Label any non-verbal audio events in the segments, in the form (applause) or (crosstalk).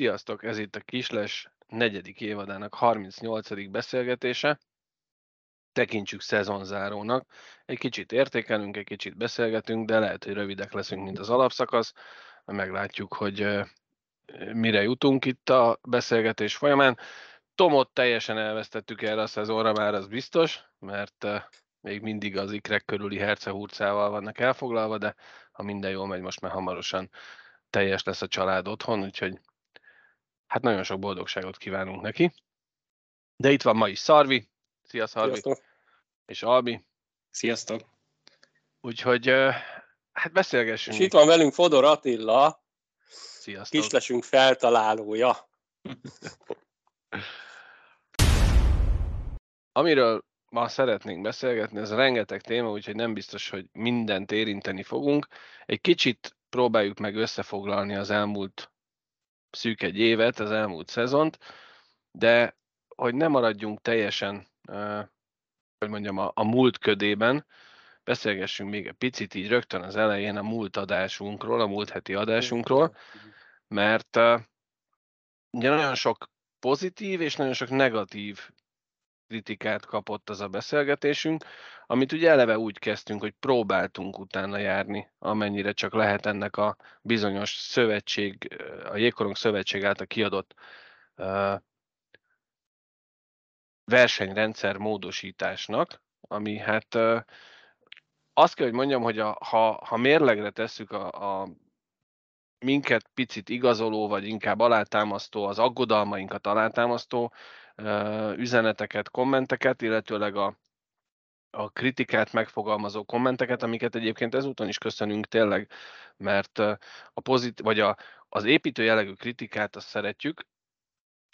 Sziasztok, ez itt a Kisles negyedik évadának 38. beszélgetése. Tekintsük szezonzárónak. Egy kicsit értékelünk, egy kicsit beszélgetünk, de lehet, hogy rövidek leszünk, mint az alapszakasz. Meglátjuk, hogy mire jutunk itt a beszélgetés folyamán. Tomot teljesen elvesztettük erre a szezonra, már az biztos, mert még mindig az ikrek körüli hercehurcával vannak elfoglalva, de ha minden jól megy, most már hamarosan teljes lesz a család otthon, úgyhogy hát nagyon sok boldogságot kívánunk neki. De itt van ma is Szarvi. Szia Szarvi. Sziasztok. És Albi. Sziasztok! Úgyhogy hát beszélgessünk. És itt van velünk Fodor Attila, Sziasztok. kislesünk feltalálója. (laughs) Amiről ma szeretnénk beszélgetni, ez rengeteg téma, úgyhogy nem biztos, hogy mindent érinteni fogunk. Egy kicsit próbáljuk meg összefoglalni az elmúlt szűk egy évet, az elmúlt szezont, de hogy ne maradjunk teljesen, hogy mondjam, a, a múlt ködében, beszélgessünk még egy picit így rögtön az elején a múlt adásunkról, a múlt heti adásunkról, mert ugye nagyon sok pozitív és nagyon sok negatív kritikát kapott az a beszélgetésünk, amit ugye eleve úgy kezdtünk, hogy próbáltunk utána járni, amennyire csak lehet ennek a bizonyos szövetség, a Jégkorong Szövetség által kiadott uh, versenyrendszer módosításnak, ami hát uh, azt kell, hogy mondjam, hogy a, ha, ha mérlegre tesszük a, a minket picit igazoló, vagy inkább alátámasztó, az aggodalmainkat alátámasztó üzeneteket, kommenteket, illetőleg a, a kritikát megfogalmazó kommenteket, amiket egyébként ezúton is köszönünk tényleg, mert a pozit, vagy a, az építő jellegű kritikát azt szeretjük.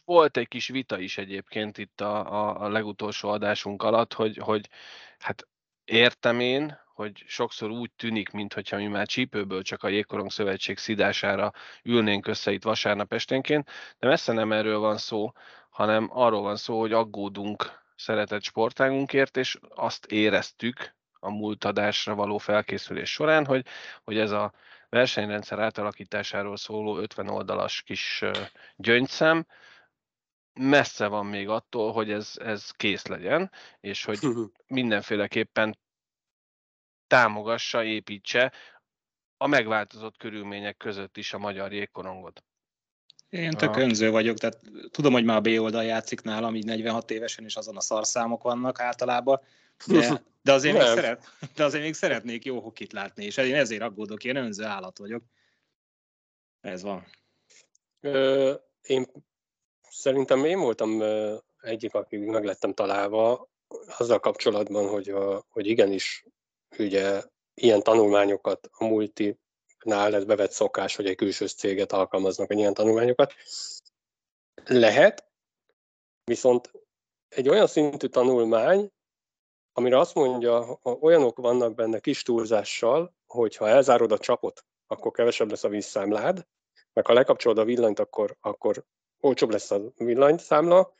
Volt egy kis vita is egyébként itt a, a, a legutolsó adásunk alatt, hogy, hogy hát értem én, hogy sokszor úgy tűnik, mintha mi már csípőből csak a Jégkorong Szövetség szidására ülnénk össze itt vasárnap esténként, de messze nem erről van szó, hanem arról van szó, hogy aggódunk szeretett sportágunkért, és azt éreztük a múlt adásra való felkészülés során, hogy, hogy ez a versenyrendszer átalakításáról szóló 50 oldalas kis gyöngyszem messze van még attól, hogy ez, ez kész legyen, és hogy (laughs) mindenféleképpen támogassa, építse a megváltozott körülmények között is a magyar jégkorongot. Én tök önző vagyok, tehát tudom, hogy már a B oldal játszik nálam, így 46 évesen, és azon a szarszámok vannak általában, de, (laughs) de, azért, még szeret, de azért még szeretnék jó hokit látni, és én ezért aggódok, én önző állat vagyok. Ez van. Ö, én szerintem én voltam egyik, aki meg lettem találva azzal kapcsolatban, hogy, a, hogy igenis ugye ilyen tanulmányokat a multi nál ez bevett szokás, hogy egy külső céget alkalmaznak egy ilyen tanulmányokat. Lehet, viszont egy olyan szintű tanulmány, amire azt mondja, olyanok vannak benne kis túlzással, hogy ha elzárod a csapot, akkor kevesebb lesz a vízszámlád, meg ha lekapcsolod a villanyt, akkor, akkor olcsóbb lesz a villanyszámla,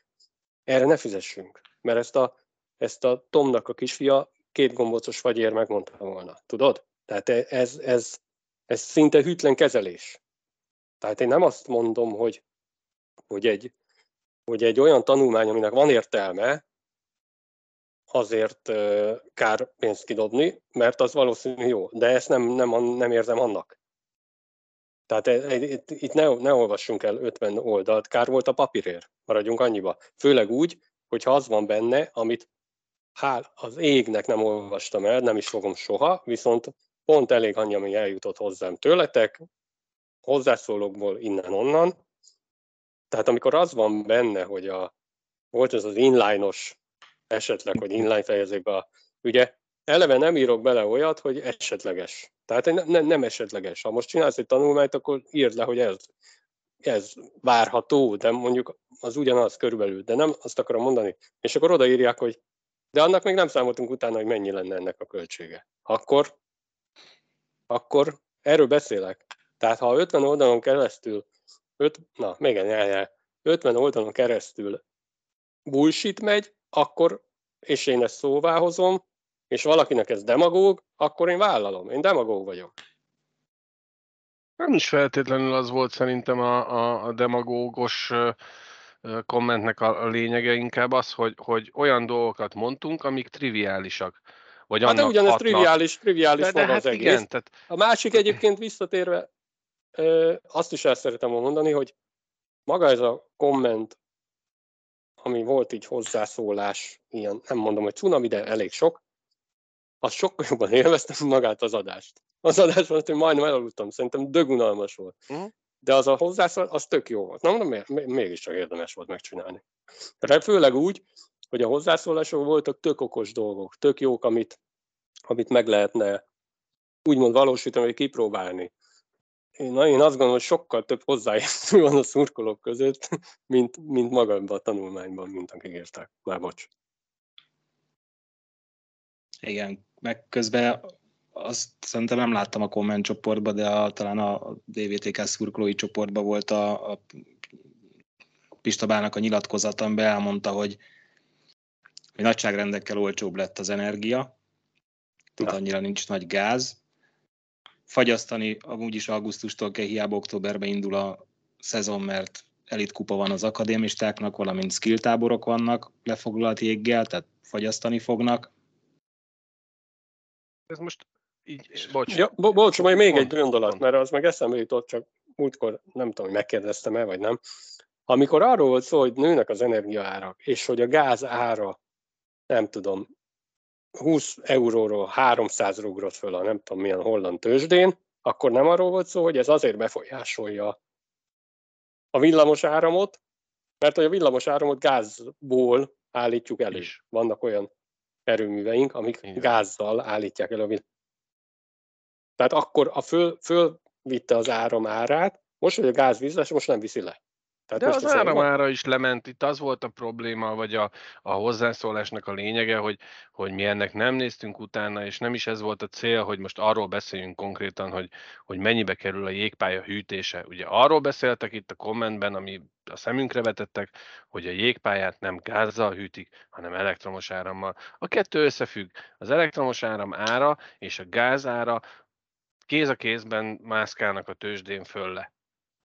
erre ne fizessünk, mert ezt a, ezt a Tomnak a kisfia két gombócos fagyér megmondta volna, tudod? Tehát ez, ez, ez szinte hűtlen kezelés. Tehát én nem azt mondom, hogy, hogy, egy, hogy egy olyan tanulmány, aminek van értelme, azért kár pénzt kidobni, mert az valószínű jó, de ezt nem, nem, nem érzem annak. Tehát e, e, itt, itt ne, ne olvassunk el 50 oldalt, kár volt a papírér, maradjunk annyiba. Főleg úgy, hogyha az van benne, amit hál az égnek nem olvastam el, nem is fogom soha, viszont pont elég annyi, ami eljutott hozzám tőletek, hozzászólókból innen-onnan. Tehát amikor az van benne, hogy a, volt ez az inline-os esetleg, hogy inline fejezékben, ugye eleve nem írok bele olyat, hogy esetleges. Tehát ne, nem esetleges. Ha most csinálsz egy tanulmányt, akkor írd le, hogy ez, ez várható, de mondjuk az ugyanaz körülbelül, de nem azt akarom mondani. És akkor odaírják, hogy de annak még nem számoltunk utána, hogy mennyi lenne ennek a költsége. Akkor akkor erről beszélek. Tehát ha 50 oldalon keresztül, öt, na, még egy 50 oldalon keresztül bullshit megy, akkor, és én ezt szóvá hozom, és valakinek ez demagóg, akkor én vállalom. Én demagóg vagyok. Nem is feltétlenül az volt szerintem a, a, a demagógos kommentnek a, lényege inkább az, hogy, hogy olyan dolgokat mondtunk, amik triviálisak. Vagy hát de ugyanez hatnak. triviális, triviális de, de maga hát az egész. Igen, tehát... A másik egyébként visszatérve, azt is el szeretem mondani, hogy maga ez a komment, ami volt így hozzászólás, ilyen, nem mondom, hogy cunami, de elég sok, az sokkal jobban élveztem magát az adást. Az adást volt, hogy majdnem elaludtam, szerintem dögunalmas volt. Uh-huh. De az a hozzászól, az tök jó volt. Na mondom, mégiscsak érdemes volt megcsinálni. De főleg úgy, hogy a hozzászólások voltak tök okos dolgok, tök jók, amit, amit meg lehetne úgymond valósítani, vagy kipróbálni. Én, én azt gondolom, hogy sokkal több hozzáértő van a szurkolók között, mint, mint magamban a tanulmányban, mint akik írták. Már bocs. Igen, meg közben azt szerintem nem láttam a komment csoportban, de a, talán a DVTK szurkolói csoportban volt a, a Pistabának a nyilatkozata, amiben elmondta, hogy, hogy nagyságrendekkel olcsóbb lett az energia, tud annyira nincs nagy gáz. Fagyasztani amúgy is augusztustól kell, hiába októberben indul a szezon, mert elitkupa van az akadémistáknak, valamint skill táborok vannak lefoglalt jéggel, tehát fagyasztani fognak. Ez most így, bocs. Ja, bo- bocs, majd még egy gondolat, mert az meg eszembe jutott, csak múltkor nem tudom, hogy megkérdeztem-e, vagy nem. Amikor arról volt szó, hogy nőnek az energiaárak, és hogy a gáz ára, nem tudom, 20 euróról 300 ugrott föl a nem tudom milyen holland tőzsdén, akkor nem arról volt szó, hogy ez azért befolyásolja a villamos áramot, mert hogy a villamos áramot gázból állítjuk elő. Vannak olyan erőműveink, amik Igen. gázzal állítják el a villamos tehát akkor a föl, fölvitte az áram árát, most, hogy a gáz vízes, most nem viszi le. Tehát De most az áramára is lement, itt az volt a probléma, vagy a, a hozzászólásnak a lényege, hogy, hogy mi ennek nem néztünk utána, és nem is ez volt a cél, hogy most arról beszéljünk konkrétan, hogy, hogy mennyibe kerül a jégpálya hűtése. Ugye arról beszéltek itt a kommentben, ami a szemünkre vetettek, hogy a jégpályát nem gázzal hűtik, hanem elektromos árammal. A kettő összefügg. Az elektromos áram ára és a gáz ára kéz a kézben mászkálnak a tőzsdén fölle.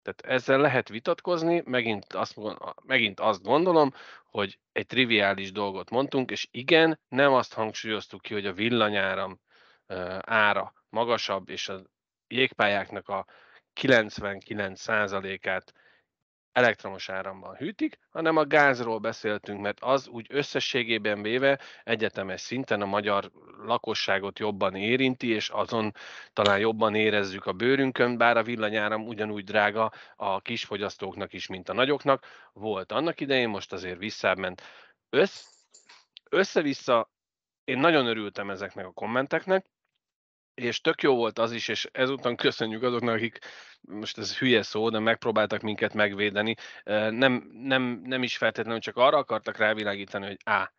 Tehát ezzel lehet vitatkozni, megint azt, megint azt gondolom, hogy egy triviális dolgot mondtunk, és igen, nem azt hangsúlyoztuk ki, hogy a villanyáram ára magasabb, és a jégpályáknak a 99%-át elektromos árammal hűtik, hanem a gázról beszéltünk, mert az úgy összességében véve egyetemes szinten a magyar lakosságot jobban érinti, és azon talán jobban érezzük a bőrünkön, bár a villanyáram ugyanúgy drága a kisfogyasztóknak is, mint a nagyoknak. Volt annak idején, most azért visszáment. Össz, össze-vissza én nagyon örültem ezeknek a kommenteknek, és tök jó volt az is, és ezúttal köszönjük azoknak, akik, most ez hülye szó, de megpróbáltak minket megvédeni, nem, nem, nem is feltétlenül csak arra akartak rávilágítani, hogy á,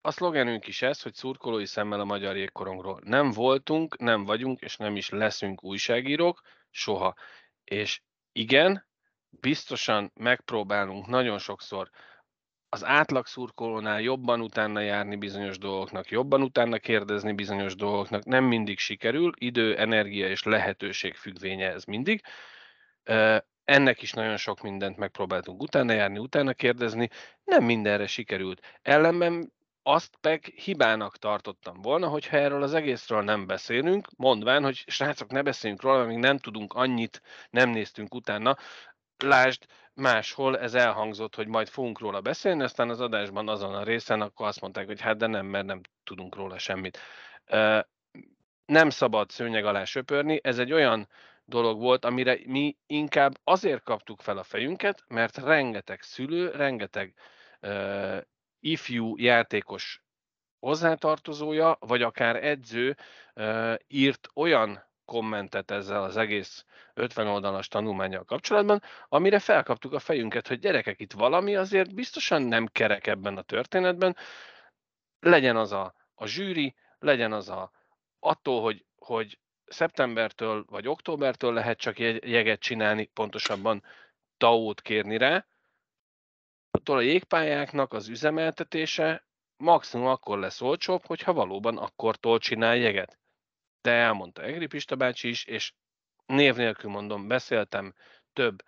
a szlogenünk is ez, hogy szurkolói szemmel a magyar jégkorongról. Nem voltunk, nem vagyunk, és nem is leszünk újságírók, soha. És igen, biztosan megpróbálunk nagyon sokszor az átlag szurkolónál jobban utána járni bizonyos dolgoknak, jobban utána kérdezni bizonyos dolgoknak, nem mindig sikerül, idő, energia és lehetőség függvénye ez mindig. Ennek is nagyon sok mindent megpróbáltunk utána járni, utána kérdezni, nem mindenre sikerült. Ellenben azt meg hibának tartottam volna, hogyha erről az egészről nem beszélünk, mondván, hogy srácok, ne beszéljünk róla, még nem tudunk annyit, nem néztünk utána. Lásd, máshol ez elhangzott, hogy majd fogunk róla beszélni, aztán az adásban azon a részen akkor azt mondták, hogy hát de nem, mert nem tudunk róla semmit. Nem szabad szőnyeg alá söpörni, ez egy olyan dolog volt, amire mi inkább azért kaptuk fel a fejünket, mert rengeteg szülő, rengeteg uh, ifjú játékos hozzátartozója, vagy akár edző uh, írt olyan kommentet ezzel az egész 50 oldalas tanulmányjal kapcsolatban, amire felkaptuk a fejünket, hogy gyerekek, itt valami azért biztosan nem kerek ebben a történetben, legyen az a, a zsűri, legyen az a, attól, hogy, hogy szeptembertől vagy októbertől lehet csak jeget csinálni, pontosabban TAO-t kérni rá, attól a jégpályáknak az üzemeltetése maximum akkor lesz olcsóbb, hogyha valóban akkortól csinál jeget. De elmondta Egri Pista bácsi is, és név nélkül mondom, beszéltem több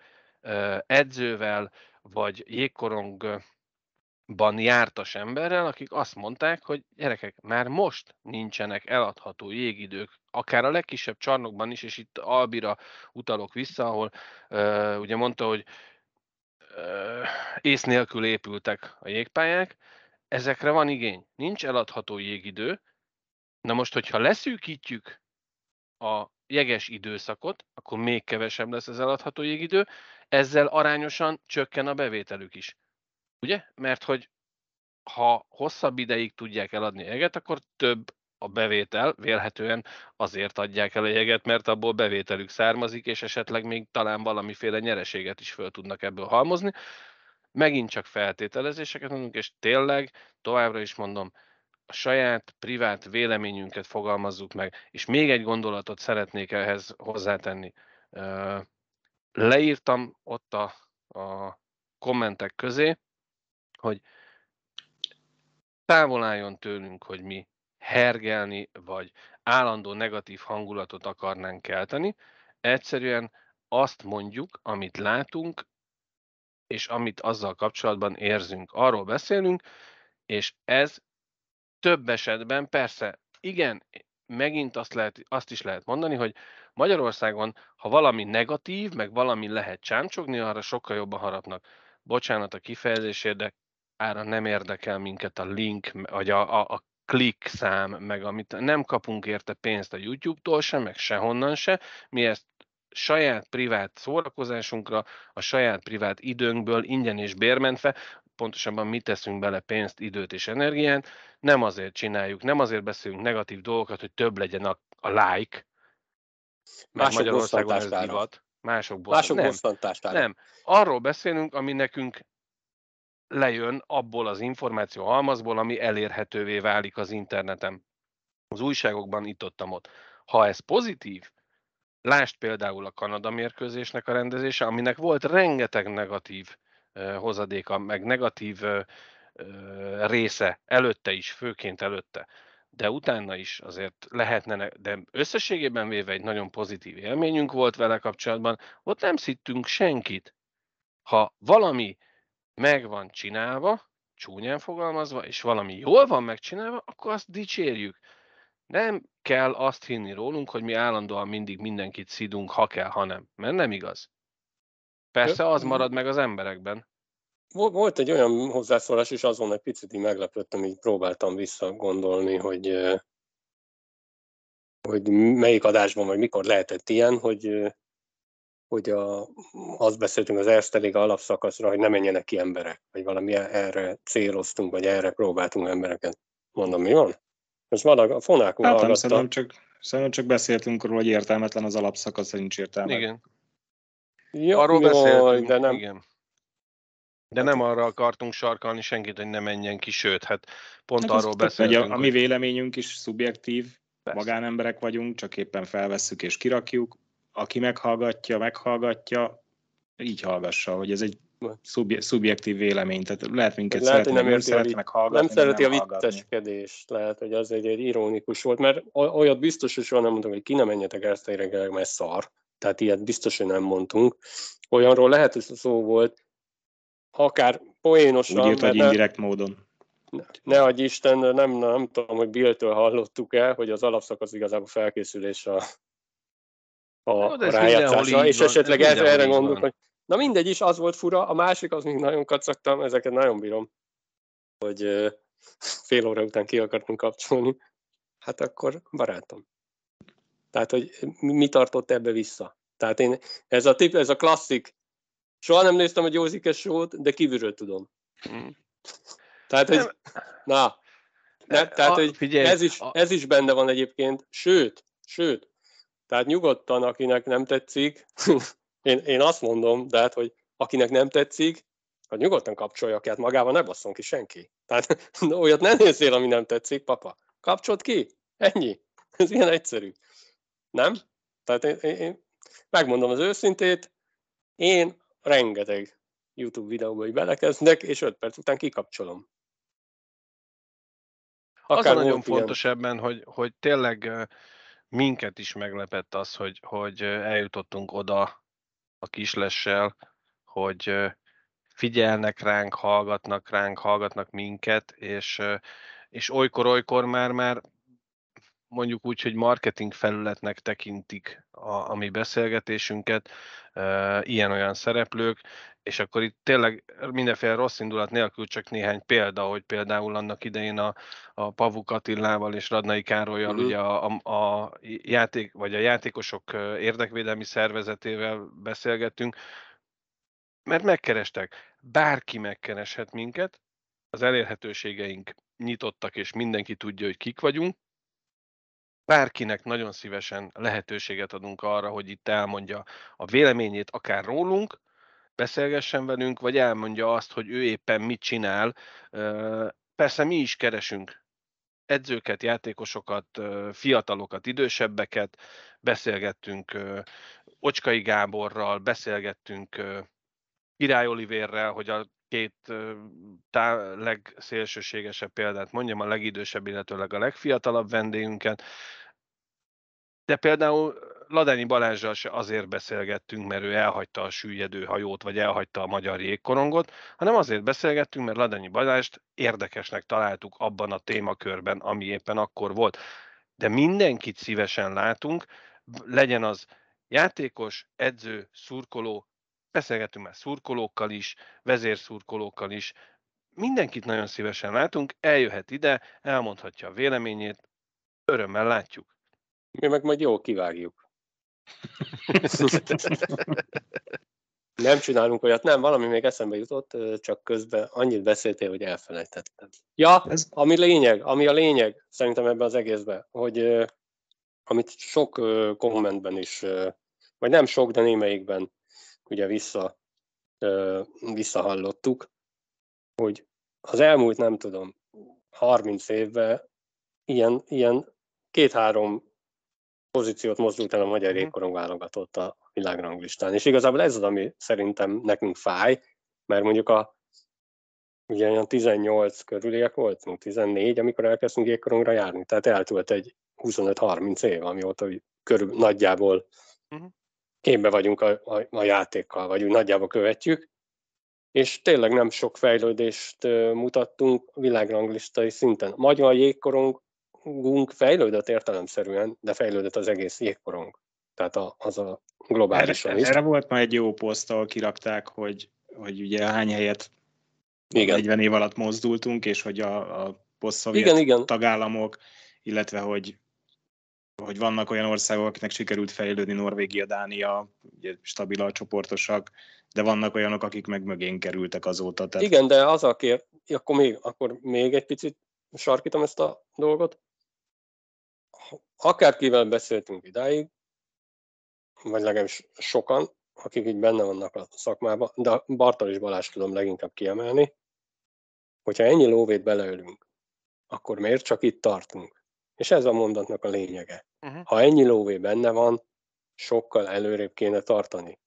edzővel, vagy jégkorongban jártas emberrel, akik azt mondták, hogy gyerekek, már most nincsenek eladható jégidők, akár a legkisebb csarnokban is, és itt Albira utalok vissza, ahol ugye mondta, hogy ész nélkül épültek a jégpályák, ezekre van igény. Nincs eladható jégidő. Na most, hogyha leszűkítjük a jeges időszakot, akkor még kevesebb lesz az eladható jégidő, ezzel arányosan csökken a bevételük is. Ugye? Mert hogy ha hosszabb ideig tudják eladni a jeget, akkor több a bevétel, vélhetően azért adják el a jeget, mert abból bevételük származik, és esetleg még talán valamiféle nyereséget is föl tudnak ebből halmozni. Megint csak feltételezéseket mondunk, és tényleg, továbbra is mondom, a saját privát véleményünket fogalmazzuk meg. És még egy gondolatot szeretnék ehhez hozzátenni. Leírtam ott a, a kommentek közé, hogy távol álljon tőlünk, hogy mi hergelni, vagy állandó negatív hangulatot akarnánk kelteni. Egyszerűen azt mondjuk, amit látunk, és amit azzal kapcsolatban érzünk. Arról beszélünk, és ez több esetben persze, igen, megint azt, lehet, azt is lehet mondani, hogy Magyarországon, ha valami negatív, meg valami lehet csámcsogni, arra sokkal jobban harapnak. Bocsánat a kifejezésért, de ára nem érdekel minket a link, vagy a, a, a klik szám, meg amit nem kapunk érte pénzt a YouTube-tól sem, meg sehonnan se. Mi ezt saját privát szórakozásunkra, a saját privát időnkből ingyen és bérmentve, pontosabban mi teszünk bele pénzt, időt és energiát, nem azért csináljuk, nem azért beszélünk negatív dolgokat, hogy több legyen a, a like, mert Mások Magyarországon ez divat. Mások, Mások nem, nem. Arról beszélünk, ami nekünk lejön abból az információ halmazból, ami elérhetővé válik az interneten. Az újságokban itt ott, ott. Ha ez pozitív, lásd például a Kanada mérkőzésnek a rendezése, aminek volt rengeteg negatív hozadéka, meg negatív része előtte is, főként előtte, de utána is azért lehetne, de összességében véve egy nagyon pozitív élményünk volt vele kapcsolatban, ott nem szittünk senkit. Ha valami meg van csinálva, csúnyán fogalmazva, és valami jól van megcsinálva, akkor azt dicsérjük. Nem kell azt hinni rólunk, hogy mi állandóan mindig mindenkit szidunk, ha kell, ha nem. Mert nem igaz. Persze az marad meg az emberekben. Volt egy olyan hozzászólás, és azon egy picit így meglepődtem, így próbáltam visszagondolni, hogy, hogy melyik adásban, vagy mikor lehetett ilyen, hogy, hogy a, azt beszéltünk az Erste alapszakaszra, hogy ne menjenek ki emberek, vagy valami erre céloztunk, vagy erre próbáltunk embereket. Mondom, mi van? Most van a fonákunk hát nem, szerintem csak, szerintem csak beszéltünk róla, hogy értelmetlen az alapszakasz, nincs értelme. Igen. Ja, Arról beszéltünk, de nem. Igen. De nem arra akartunk sarkalni senkit, hogy ne menjen ki, sőt, hát pont hát arról beszéltünk. A, a mi véleményünk is szubjektív, Persze. magánemberek vagyunk, csak éppen felvesszük és kirakjuk. Aki meghallgatja, meghallgatja, így hallgassa, hogy ez egy szubjektív vélemény, tehát lehet minket lehet, szeretni, nem, nem szeret meg hallgatni. Nem szereti nem a vicceskedést, lehet, hogy az egy, egy ironikus volt, mert olyat biztos, hogy soha nem mondtam, hogy ki nem menjetek ezt reggel, mert szar. Tehát ilyet biztos, hogy nem mondtunk. Olyanról lehet, hogy szó volt, akár poénosan. Úgy írt, hogy indirekt módon. Ne, ne adj Isten, nem, nem tudom, hogy Billtől hallottuk el, hogy az alapszakasz igazából felkészülés a, a, a rájátszásra, és van, esetleg erre, erre gondolok, hogy na mindegy is, az volt fura, a másik, az még nagyon kacagtam, ezeket nagyon bírom, hogy fél óra után ki akartunk kapcsolni. Hát akkor barátom. Tehát, hogy mi tartott ebbe vissza? Tehát én, ez a, tip, ez a klasszik, soha nem néztem a Gyózike sót, de kívülről tudom. Hmm. Tehát, hogy, na, ne, tehát, hogy figyelj, ez, is, ez is benne van egyébként, sőt, sőt, tehát nyugodtan, akinek nem tetszik, (laughs) én, én azt mondom, de hát, hogy akinek nem tetszik, hogy nyugodtan kapcsolja ki, hát magával ne basszon ki senki. Tehát (laughs) olyat nem nézzél, ami nem tetszik, papa. Kapcsolt ki, ennyi. Ez ilyen egyszerű. Nem? Tehát én, én, én megmondom az őszintét, én rengeteg YouTube videóba így belekezdek, és öt perc után kikapcsolom. Akár az a nagyon fontos ilyen... ebben, hogy, hogy tényleg minket is meglepett az, hogy, hogy eljutottunk oda a kislessel, hogy figyelnek ránk, hallgatnak ránk, hallgatnak minket, és, és olykor-olykor már, már mondjuk úgy, hogy marketing felületnek tekintik a, a mi beszélgetésünket, e, ilyen-olyan szereplők, és akkor itt tényleg mindenféle rossz indulat nélkül csak néhány példa, hogy például annak idején a, a Pavuk Attilával és Radnai Károlyal uh-huh. ugye a, a, a játék, vagy a játékosok érdekvédelmi szervezetével beszélgettünk, mert megkerestek. Bárki megkereshet minket, az elérhetőségeink nyitottak, és mindenki tudja, hogy kik vagyunk, bárkinek nagyon szívesen lehetőséget adunk arra, hogy itt elmondja a véleményét akár rólunk, beszélgessen velünk, vagy elmondja azt, hogy ő éppen mit csinál. Persze mi is keresünk edzőket, játékosokat, fiatalokat, idősebbeket, beszélgettünk Ocskai Gáborral, beszélgettünk Király Olivérrel, hogy a két tá- legszélsőségesebb példát mondjam, a legidősebb, illetőleg a legfiatalabb vendégünket. De például Ladányi Balázsral se azért beszélgettünk, mert ő elhagyta a süllyedő hajót, vagy elhagyta a magyar jégkorongot, hanem azért beszélgettünk, mert Ladányi Balázst érdekesnek találtuk abban a témakörben, ami éppen akkor volt. De mindenkit szívesen látunk, legyen az játékos, edző, szurkoló, beszélgetünk már szurkolókkal is, vezérszurkolókkal is, mindenkit nagyon szívesen látunk, eljöhet ide, elmondhatja a véleményét, örömmel látjuk. Mi meg majd jól kivágjuk. (laughs) nem csinálunk olyat, nem, valami még eszembe jutott, csak közben annyit beszéltél, hogy elfelejtettem. Ja, Ez... ami lényeg, ami a lényeg szerintem ebben az egészben, hogy amit sok kommentben is, vagy nem sok, de némelyikben ugye vissza, visszahallottuk, hogy az elmúlt, nem tudom, 30 évben ilyen, ilyen két-három pozíciót mozdult el a magyar mhm. jégkorong válogatott a világranglistán. És igazából ez az, ami szerintem nekünk fáj, mert mondjuk a ugye olyan 18 körüliek voltunk, 14, amikor elkezdtünk jégkorongra járni. Tehát eltúlt egy 25-30 év, amióta körül nagyjából uh-huh. Képbe vagyunk a, a, a játékkal, vagy úgy nagyjából követjük. És tényleg nem sok fejlődést mutattunk világranglistai szinten. Magyar jégkorong gunk fejlődött értelemszerűen, de fejlődött az egész jégkorong. Tehát a, az a globálisan erre, is. Erre volt már egy jó poszt, ahol kirakták, hogy, hogy ugye hány helyet igen. 40 év alatt mozdultunk, és hogy a, a poszt igen, igen. tagállamok, illetve hogy hogy vannak olyan országok, akiknek sikerült fejlődni, Norvégia, Dánia, ugye stabil csoportosak, de vannak olyanok, akik meg mögén kerültek azóta. Tehát... Igen, de az a kér, akkor még, akkor még egy picit sarkítom ezt a dolgot akárkivel beszéltünk idáig, vagy legalábbis sokan, akik így benne vannak a szakmában, de Bartal és Balázs tudom leginkább kiemelni, hogyha ennyi lóvét beleölünk, akkor miért csak itt tartunk? És ez a mondatnak a lényege. Uh-huh. Ha ennyi lóvé benne van, sokkal előrébb kéne tartani.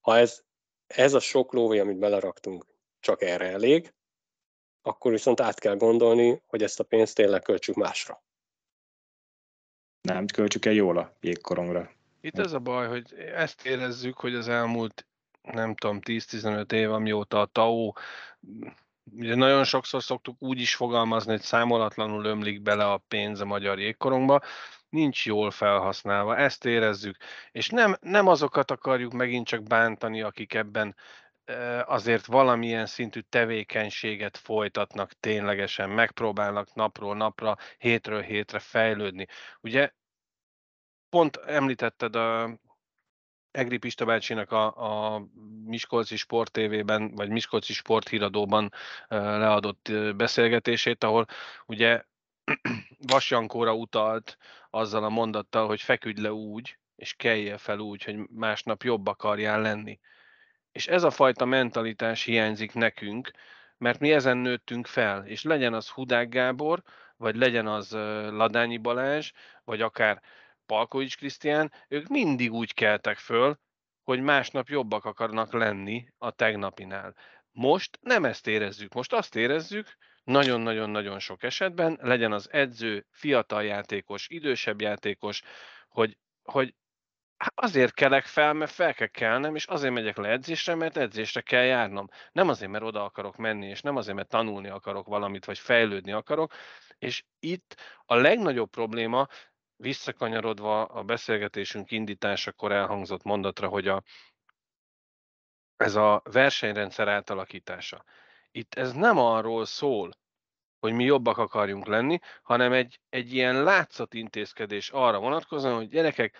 Ha ez, ez a sok lóvé, amit beleraktunk, csak erre elég, akkor viszont át kell gondolni, hogy ezt a pénzt tényleg költsük másra. Nem, költsük el jól a jégkorongra. Itt ez a baj, hogy ezt érezzük, hogy az elmúlt, nem tudom, 10-15 év, amióta a TAO Ugye nagyon sokszor szoktuk úgy is fogalmazni, hogy számolatlanul ömlik bele a pénz a magyar jégkorongba, nincs jól felhasználva, ezt érezzük. És nem, nem azokat akarjuk megint csak bántani, akik ebben azért valamilyen szintű tevékenységet folytatnak ténylegesen, megpróbálnak napról napra, hétről hétre fejlődni. Ugye pont említetted a Egri Pista bácsinak a, a Miskolci Sport TV-ben, vagy Miskolci Sport híradóban leadott beszélgetését, ahol ugye (clears throat) Vasjankóra utalt azzal a mondattal, hogy feküdj le úgy, és kelje fel úgy, hogy másnap jobb akarjál lenni. És ez a fajta mentalitás hiányzik nekünk, mert mi ezen nőttünk fel, és legyen az Hudák Gábor, vagy legyen az Ladányi Balázs, vagy akár Palkovics Krisztián, ők mindig úgy keltek föl, hogy másnap jobbak akarnak lenni a tegnapinál. Most nem ezt érezzük, most azt érezzük, nagyon-nagyon-nagyon sok esetben, legyen az edző, fiatal játékos, idősebb játékos, hogy, hogy azért kelek fel, mert fel kell kelnem, és azért megyek le edzésre, mert edzésre kell járnom. Nem azért, mert oda akarok menni, és nem azért, mert tanulni akarok valamit, vagy fejlődni akarok. És itt a legnagyobb probléma, visszakanyarodva a beszélgetésünk indításakor elhangzott mondatra, hogy a, ez a versenyrendszer átalakítása. Itt ez nem arról szól, hogy mi jobbak akarjunk lenni, hanem egy, egy ilyen látszat intézkedés arra vonatkozóan, hogy gyerekek,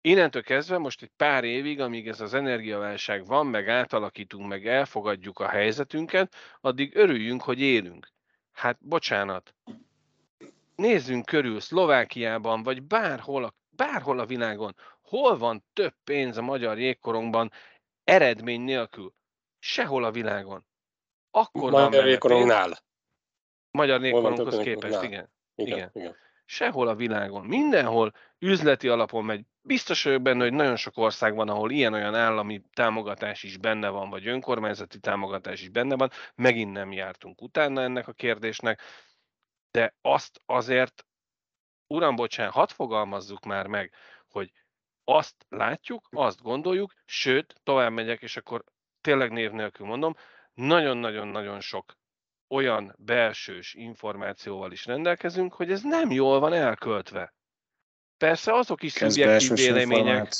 innentől kezdve most egy pár évig, amíg ez az energiaválság van, meg átalakítunk, meg elfogadjuk a helyzetünket, addig örüljünk, hogy élünk. Hát bocsánat, nézzünk körül Szlovákiában, vagy bárhol a, bárhol a világon, hol van több pénz a magyar jégkorongban eredmény nélkül? Sehol a világon. Akkor magyar jégkorongnál. Magyar jégkoronghoz képest, igen. Igen, igen. igen. Sehol a világon. Mindenhol üzleti alapon megy. Biztos vagyok benne, hogy nagyon sok ország van, ahol ilyen-olyan állami támogatás is benne van, vagy önkormányzati támogatás is benne van. Megint nem jártunk utána ennek a kérdésnek de azt azért, uram, bocsán, hadd fogalmazzuk már meg, hogy azt látjuk, azt gondoljuk, sőt, tovább megyek, és akkor tényleg név nélkül mondom, nagyon-nagyon-nagyon sok olyan belsős információval is rendelkezünk, hogy ez nem jól van elköltve. Persze azok is Kezd szubjektív vélemények.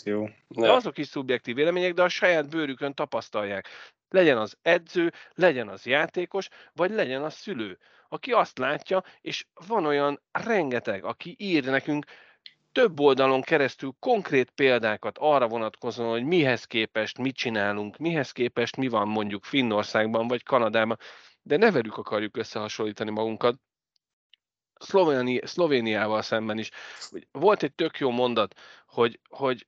De azok is szubjektív vélemények, de a saját bőrükön tapasztalják. Legyen az edző, legyen az játékos, vagy legyen az szülő aki azt látja, és van olyan rengeteg, aki ír nekünk több oldalon keresztül konkrét példákat arra vonatkozóan, hogy mihez képest mit csinálunk, mihez képest mi van mondjuk Finnországban vagy Kanadában, de ne velük akarjuk összehasonlítani magunkat. Szlovéni, Szlovéniával szemben is. Volt egy tök jó mondat, hogy, hogy,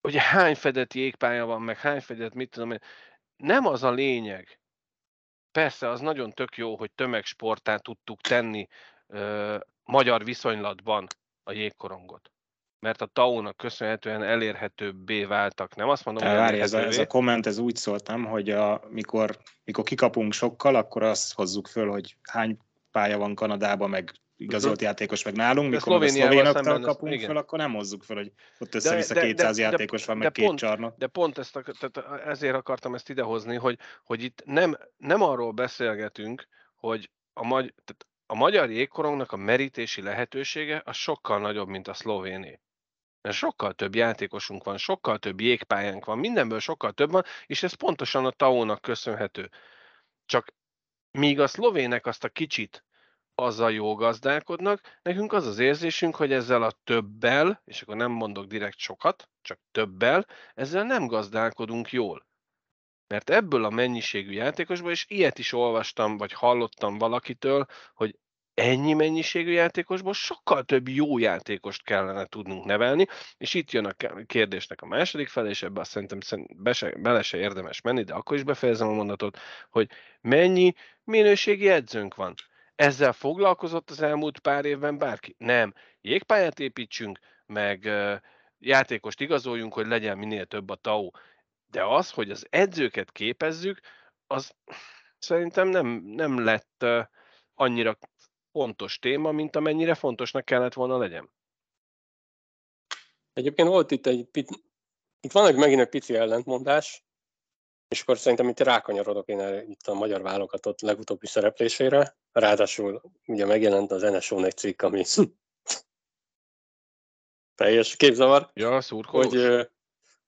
hogy hány fedett jégpálya van, meg hány fedett, mit tudom én. Nem az a lényeg, persze az nagyon tök jó, hogy tömegsportát tudtuk tenni ö, magyar viszonylatban a jégkorongot. Mert a TAO-nak köszönhetően elérhetőbbé váltak. Nem azt mondom, hogy várj, ez, a, ez a komment, ez úgy szóltam, hogy a, mikor, mikor kikapunk sokkal, akkor azt hozzuk föl, hogy hány pálya van Kanadában, meg igazolt uh-huh. játékos meg nálunk, mikor a szlovénoktól kapunk igen. fel, akkor nem hozzuk fel, hogy ott össze-vissza de, 200 de, játékos van, de, meg de két pont, csarnok. De pont ezt, a, tehát ezért akartam ezt idehozni, hogy, hogy itt nem, nem arról beszélgetünk, hogy a, magy, tehát a magyar jégkorongnak a merítési lehetősége az sokkal nagyobb, mint a szlovéné. Mert sokkal több játékosunk van, sokkal több jégpályánk van, mindenből sokkal több van, és ez pontosan a TAO-nak köszönhető. Csak míg a szlovének azt a kicsit azzal jó gazdálkodnak. Nekünk az az érzésünk, hogy ezzel a többel, és akkor nem mondok direkt sokat, csak többel, ezzel nem gazdálkodunk jól. Mert ebből a mennyiségű játékosból, és ilyet is olvastam, vagy hallottam valakitől, hogy ennyi mennyiségű játékosból sokkal több jó játékost kellene tudnunk nevelni, és itt jön a kérdésnek a második fel, és ebbe azt szerintem be se, bele se érdemes menni, de akkor is befejezem a mondatot, hogy mennyi minőségi edzőnk van. Ezzel foglalkozott az elmúlt pár évben bárki? Nem. Jégpályát építsünk, meg játékost igazoljunk, hogy legyen minél több a TAO. De az, hogy az edzőket képezzük, az szerintem nem, nem lett annyira fontos téma, mint amennyire fontosnak kellett volna legyen. Egyébként volt itt egy, itt van egy megint egy pici ellentmondás, és akkor szerintem itt rákanyarodok én erre, itt a magyar válogatott legutóbbi szereplésére. Ráadásul ugye megjelent az NSO egy cikk, ami (laughs) teljes képzavar. Ja, szurkolós. Hogy,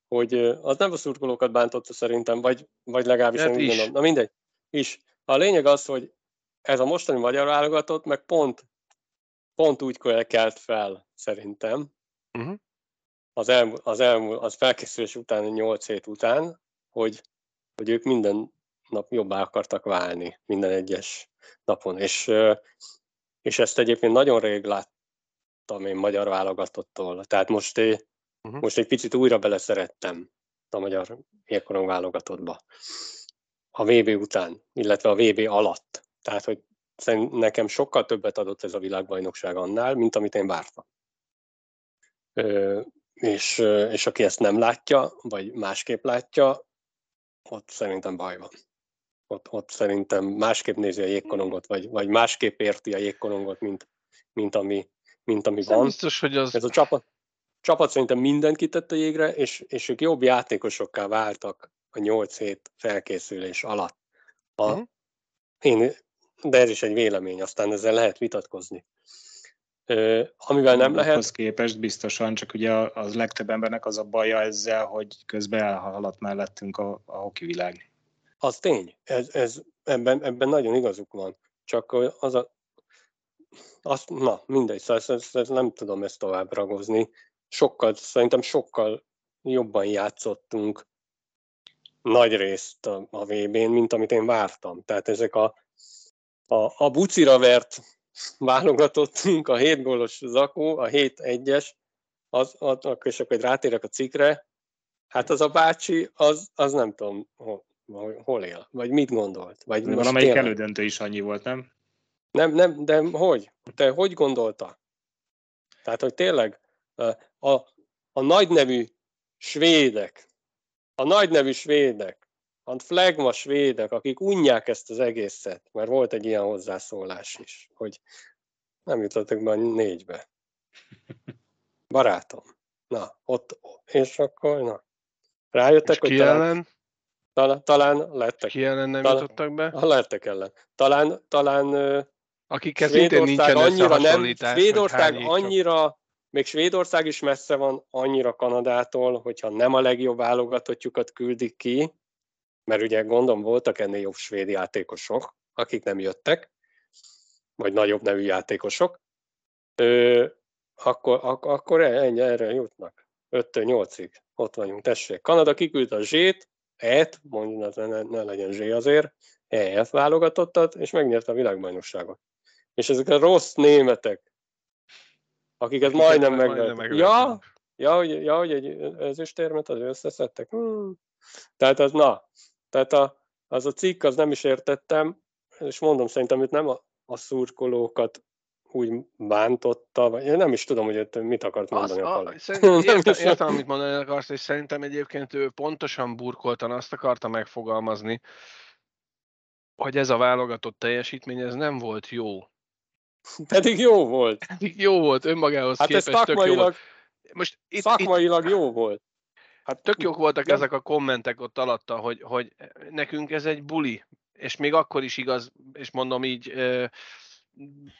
hogy az nem a szurkolókat bántotta szerintem, vagy, vagy legalábbis hát nem gondolom. Na mindegy, is. A lényeg az, hogy ez a mostani magyar válogatott meg pont, pont úgy kelt fel, szerintem. Uh-huh. Az, elmúlt, az, elmúlt, az felkészülés után, 8 hét után, hogy hogy ők minden nap jobbá akartak válni, minden egyes napon. És, és ezt egyébként nagyon rég láttam én magyar válogatottól. Tehát most, én, uh-huh. most egy picit újra beleszerettem a magyar érkorong válogatottba. A VB után, illetve a VB alatt. Tehát, hogy nekem sokkal többet adott ez a világbajnokság annál, mint amit én vártam. és, és aki ezt nem látja, vagy másképp látja, ott szerintem baj van. Ott, ott szerintem másképp nézi a jégkorongot, vagy, vagy másképp érti a jégkorongot, mint, mint ami, mint ami van. Biztos, hogy az... Ez a csapat, csapat szerintem mindent kitett a jégre, és, és ők jobb játékosokká váltak a nyolc hét felkészülés alatt. A, uh-huh. én, de ez is egy vélemény, aztán ezzel lehet vitatkozni. Amivel nem lehet... Az képest biztosan, csak ugye az legtöbb embernek az a baja ezzel, hogy közben elhaladt mellettünk a, a hoki világ. Az tény, ez, ez, ebben, ebben nagyon igazuk van. Csak az a, azt, na, mindegy, szóval ezt, ezt, ezt nem tudom ezt tovább ragozni. Sokkal, szerintem sokkal jobban játszottunk nagy részt a, a VB-n, mint amit én vártam. Tehát ezek a, a, a bucira vert válogatottunk, a 7 gólos zakó, a 7 egyes, az, az, és akkor rátérek a cikre, hát az a bácsi, az, az nem tudom, hol, hol él, vagy mit gondolt. Vagy most valamelyik tényleg... elődöntő is annyi volt, nem? Nem, nem, de hogy? Te hogy gondolta? Tehát, hogy tényleg a, a nagy nevű svédek, a nagy nevű svédek, a flagma svédek, akik unják ezt az egészet, mert volt egy ilyen hozzászólás is, hogy nem jutottak be a négybe. Barátom. Na, ott, és akkor, na. Rájöttek, és hogy talán, ellen? talán, talán lettek. Ki ellen nem talán, jutottak be? Ha lettek ellen. Talán, talán Akikkel szintén nincsen annyira nem, Svédország annyira, még Svédország is messze van annyira Kanadától, hogyha nem a legjobb válogatottjukat küldik ki, mert ugye gondolom voltak ennél jobb svéd játékosok, akik nem jöttek, vagy nagyobb nevű játékosok, ö, akkor, ak- akkor ennyi, erre jutnak. 5 8-ig ott vagyunk, tessék. Kanada kiküldte a Z-t, E-t, mondjuk ne, ne legyen Z azért, EF válogatottat, és megnyerte a világbajnokságot. És ezek a rossz németek, akiket majdnem meg... Ja, ja, hogy, ja, hogy egy ezüstérmet az összeszedtek. Hmm. Tehát az, na, tehát a, az a cikk, az nem is értettem, és mondom, szerintem itt nem a, a szurkolókat úgy bántotta, vagy én nem is tudom, hogy mit akart mondani az, a, Szerintem (laughs) értem, értem, amit mondani akarsz, és szerintem egyébként ő pontosan burkoltan azt akarta megfogalmazni, hogy ez a válogatott teljesítmény, ez nem volt jó. (laughs) Pedig jó volt. Pedig jó volt, önmagához hát képest ez tök jó volt. Most itt, szakmailag itt, jó volt. Hát tök jók voltak ja. ezek a kommentek ott alatta, hogy, hogy nekünk ez egy buli, és még akkor is igaz, és mondom így,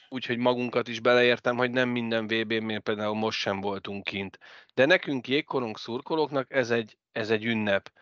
úgyhogy magunkat is beleértem, hogy nem minden VB-n, például most sem voltunk kint. De nekünk jégkorunk szurkolóknak ez egy, ez egy ünnep,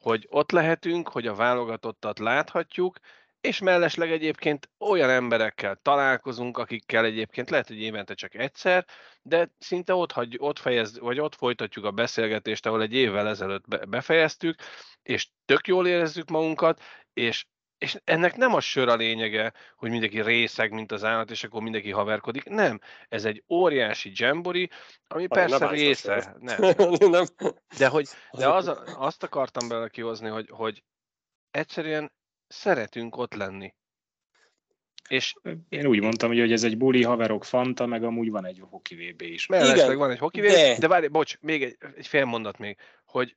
hogy ott lehetünk, hogy a válogatottat láthatjuk, és mellesleg egyébként olyan emberekkel találkozunk, akikkel egyébként lehet, hogy évente csak egyszer, de szinte ott, hagy, ott fejez, vagy ott folytatjuk a beszélgetést, ahol egy évvel ezelőtt befejeztük, és tök jól érezzük magunkat, és és ennek nem a sör a lényege, hogy mindenki részeg, mint az állat, és akkor mindenki haverkodik. Nem. Ez egy óriási jambori, ami ha, persze nem (laughs) része. Nem. nem. De, hogy, de az, azt akartam bele kihozni, hogy, hogy egyszerűen szeretünk ott lenni. És én úgy mondtam, hogy ez egy buli, haverok, fanta, meg amúgy van egy hoki VB is. Mellesleg van egy hoki VB, de, de várj, bocs, még egy, egy fél mondat még, hogy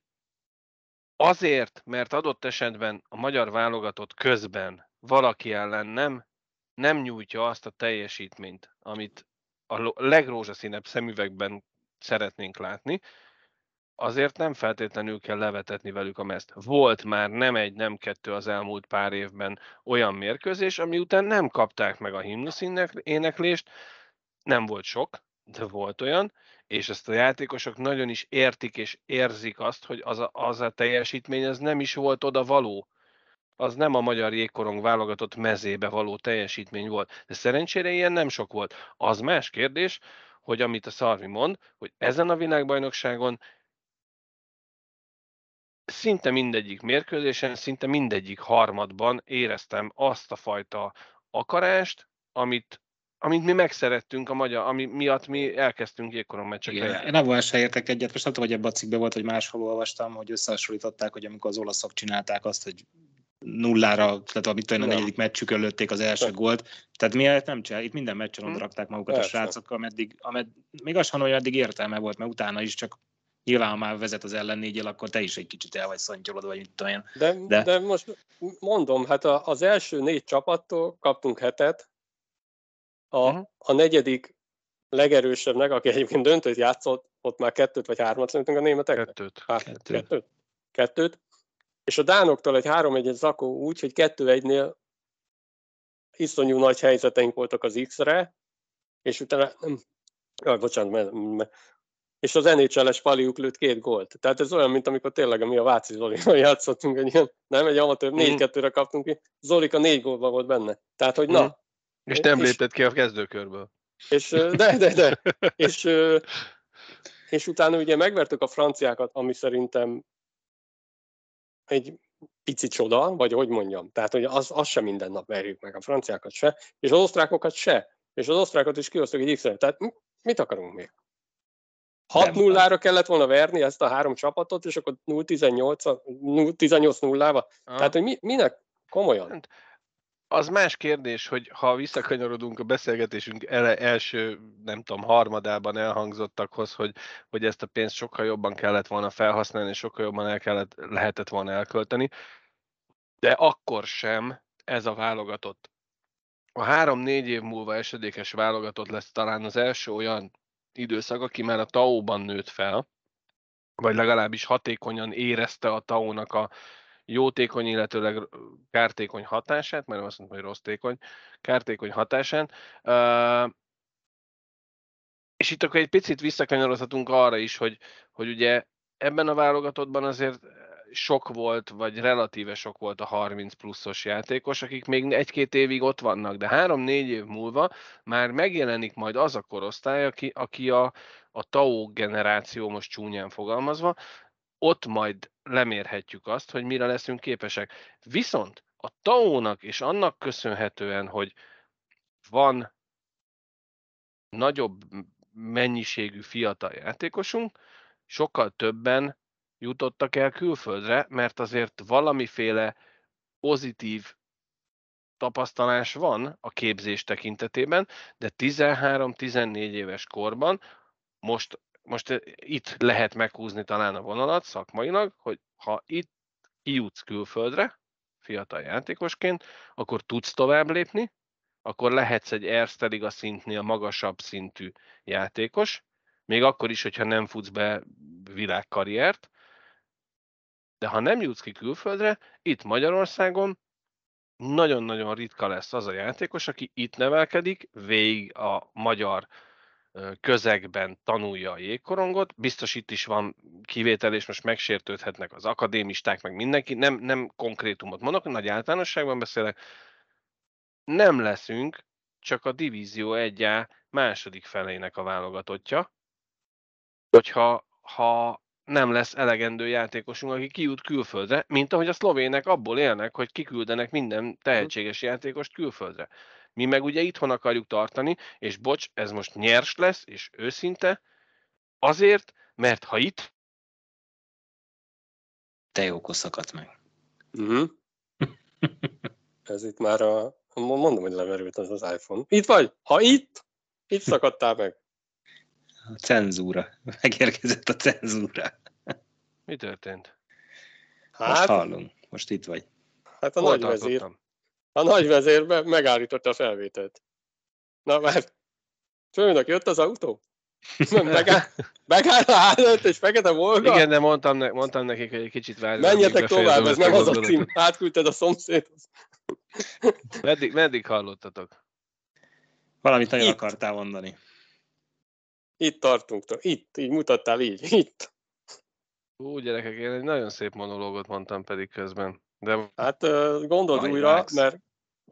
azért, mert adott esetben a magyar válogatott közben valaki ellen nem, nem nyújtja azt a teljesítményt, amit a legrózsaszínebb szemüvegben szeretnénk látni, azért nem feltétlenül kell levetetni velük a mezt. Volt már nem egy, nem kettő az elmúlt pár évben olyan mérkőzés, ami után nem kapták meg a himnusz éneklést, nem volt sok, de volt olyan, és ezt a játékosok nagyon is értik és érzik azt, hogy az a, az a teljesítmény az nem is volt oda való. Az nem a magyar jégkorong válogatott mezébe való teljesítmény volt. De szerencsére ilyen nem sok volt. Az más kérdés, hogy amit a Szarvi mond, hogy ezen a világbajnokságon szinte mindegyik mérkőzésen, szinte mindegyik harmadban éreztem azt a fajta akarást, amit, amit mi megszerettünk a magyar, ami miatt mi elkezdtünk jégkoron meccseket. Én abban se értek egyet, most nem tudom, hogy ebben a cikkben volt, hogy máshol olvastam, hogy összehasonlították, hogy amikor az olaszok csinálták azt, hogy nullára, tehát amit tudom, a negyedik meccsükön lőtték az első ja. gólt. Tehát miért nem csinál? Itt minden meccsen hm. oda rakták magukat Persze. a srácok, ameddig, amed, még az hogy addig értelme volt, mert utána is csak nyilván, ha már vezet az ellen négyel, akkor te is egy kicsit el vagy szontyolod, vagy mit tudom én. De, de... de most mondom, hát az első négy csapattól kaptunk hetet, a, uh-huh. a negyedik legerősebbnek, aki egyébként döntőt játszott, ott már kettőt vagy hármat lőttünk a németek? Kettőt. Hát, kettőt. kettőt. Kettőt. És a Dánoktól egy 3-1 zakó úgy, hogy 2-1-nél iszonyú nagy helyzeteink voltak az X-re, és utána, jaj, bocsánat, mert, mert, és az NHL-es paliuk lőtt két gólt. Tehát ez olyan, mint amikor tényleg mi a Váci Zolival (laughs) játszottunk, egy ilyen, nem, egy amatőr, négy 2 re kaptunk ki, Zolika négy gólba volt benne. Tehát, hogy na. Mm. És nem lépett ki a kezdőkörből. És, de, de, de. (laughs) és, és utána ugye megvertük a franciákat, ami szerintem egy pici csoda, vagy hogy mondjam. Tehát, hogy az, az sem minden nap verjük meg, a franciákat se, és az osztrákokat se. És az osztrákot is kiosztok egy x Tehát mit akarunk még? 6-0-ra kellett volna verni ezt a három csapatot, és akkor 0-18-0-ával. Tehát, hogy mi, minek komolyan? Hát, az más kérdés, hogy ha visszakanyarodunk a beszélgetésünk ele, első, nem tudom, harmadában elhangzottakhoz, hogy, hogy ezt a pénzt sokkal jobban kellett volna felhasználni, és sokkal jobban el kellett, lehetett volna elkölteni, de akkor sem ez a válogatott. A három-négy év múlva esedékes válogatott lesz talán az első olyan időszak, aki már a TAO-ban nőtt fel, vagy legalábbis hatékonyan érezte a TAO-nak a jótékony, illetőleg kártékony hatását, mert azt mondom, hogy rossz tékony, kártékony hatásán. Uh, és itt akkor egy picit visszakanyarodhatunk arra is, hogy, hogy ugye ebben a válogatottban azért sok volt, vagy relatíve sok volt a 30 pluszos játékos, akik még egy-két évig ott vannak, de három-négy év múlva már megjelenik majd az a korosztály, aki, aki a, a TAO generáció, most csúnyán fogalmazva, ott majd lemérhetjük azt, hogy mire leszünk képesek. Viszont a TAO-nak és annak köszönhetően, hogy van nagyobb mennyiségű fiatal játékosunk, sokkal többen jutottak el külföldre, mert azért valamiféle pozitív tapasztalás van a képzés tekintetében, de 13-14 éves korban most, most itt lehet meghúzni talán a vonalat szakmailag, hogy ha itt kijutsz külföldre, fiatal játékosként, akkor tudsz tovább lépni, akkor lehetsz egy Erste szintnél magasabb szintű játékos, még akkor is, hogyha nem futsz be világkarriert, de ha nem jutsz ki külföldre, itt Magyarországon nagyon-nagyon ritka lesz az a játékos, aki itt nevelkedik, végig a magyar közegben tanulja a jégkorongot. Biztos itt is van kivétel, és most megsértődhetnek az akadémisták, meg mindenki. Nem, nem konkrétumot mondok, nagy általánosságban beszélek. Nem leszünk csak a Divízió 1 második felének a válogatottja, hogyha ha nem lesz elegendő játékosunk, aki kijut külföldre, mint ahogy a szlovének abból élnek, hogy kiküldenek minden tehetséges játékost külföldre. Mi meg ugye itthon akarjuk tartani, és bocs, ez most nyers lesz, és őszinte, azért, mert ha itt... Te jókor szakadt meg. Uh-huh. (laughs) ez itt már a... Mondom, hogy lemerült az az iPhone. Itt vagy! Ha itt, itt szakadtál meg. A cenzúra. (laughs) Megérkezett a cenzúra. Mi történt? Hát, Most hallom. Most itt vagy. Hát a nagy vezér. A nagy vezér megállította a felvételt. Na mert főnök, jött az autó? (laughs) Megáll, megáll a és fekete volga? Igen, de mondtam, ne, mondtam nekik, hogy egy kicsit várjanak. Menjetek tovább, ez nem az a cím. Átküldted a szomszédhoz. meddig, meddig hallottatok? Valamit nagyon Itt. akartál mondani. Itt tartunk, itt, így mutattál, így, (laughs) itt. Ú, gyerekek, én egy nagyon szép monológot mondtam pedig közben. De... Hát gondold újra, vágsz. mert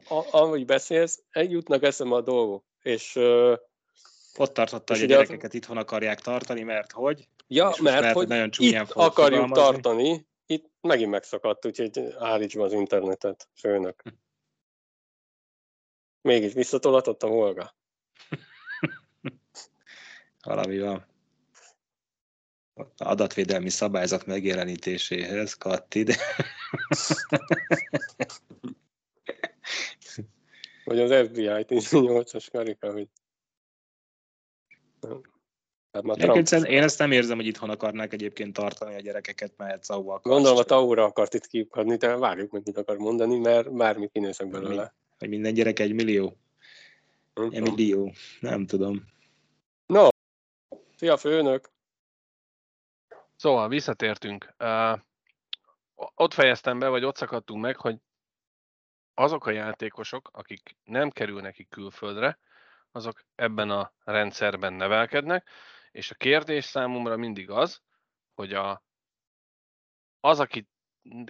ahogy beszélsz, egy jutnak eszembe a dolgok, és ott tartotta, hogy a gyerekeket az... itthon akarják tartani, mert hogy? Ja, mert, mert hogy nagyon csúnyán itt akarjuk tartani, itt megint megszakadt, úgyhogy állítsd az internetet, főnök. Mégis visszatolatottam, Olga. (laughs) Valami van. Adatvédelmi szabályzat megjelenítéséhez, Katti, de (laughs) Vagy az FBI 18-as karika, hogy Hát Trump... Én ezt nem érzem, hogy itthon akarnák egyébként tartani a gyerekeket, mert tau Gondolom a tau akart itt kiukadni, de várjuk meg, mit akar mondani, mert bármi kinézek belőle. Hogy minden gyerek egy millió. Egy millió. Nem tudom. Szia főnök! Szóval visszatértünk. Uh, ott fejeztem be, vagy ott szakadtunk meg, hogy azok a játékosok, akik nem kerülnek ki külföldre, azok ebben a rendszerben nevelkednek, és a kérdés számomra mindig az, hogy a, az, aki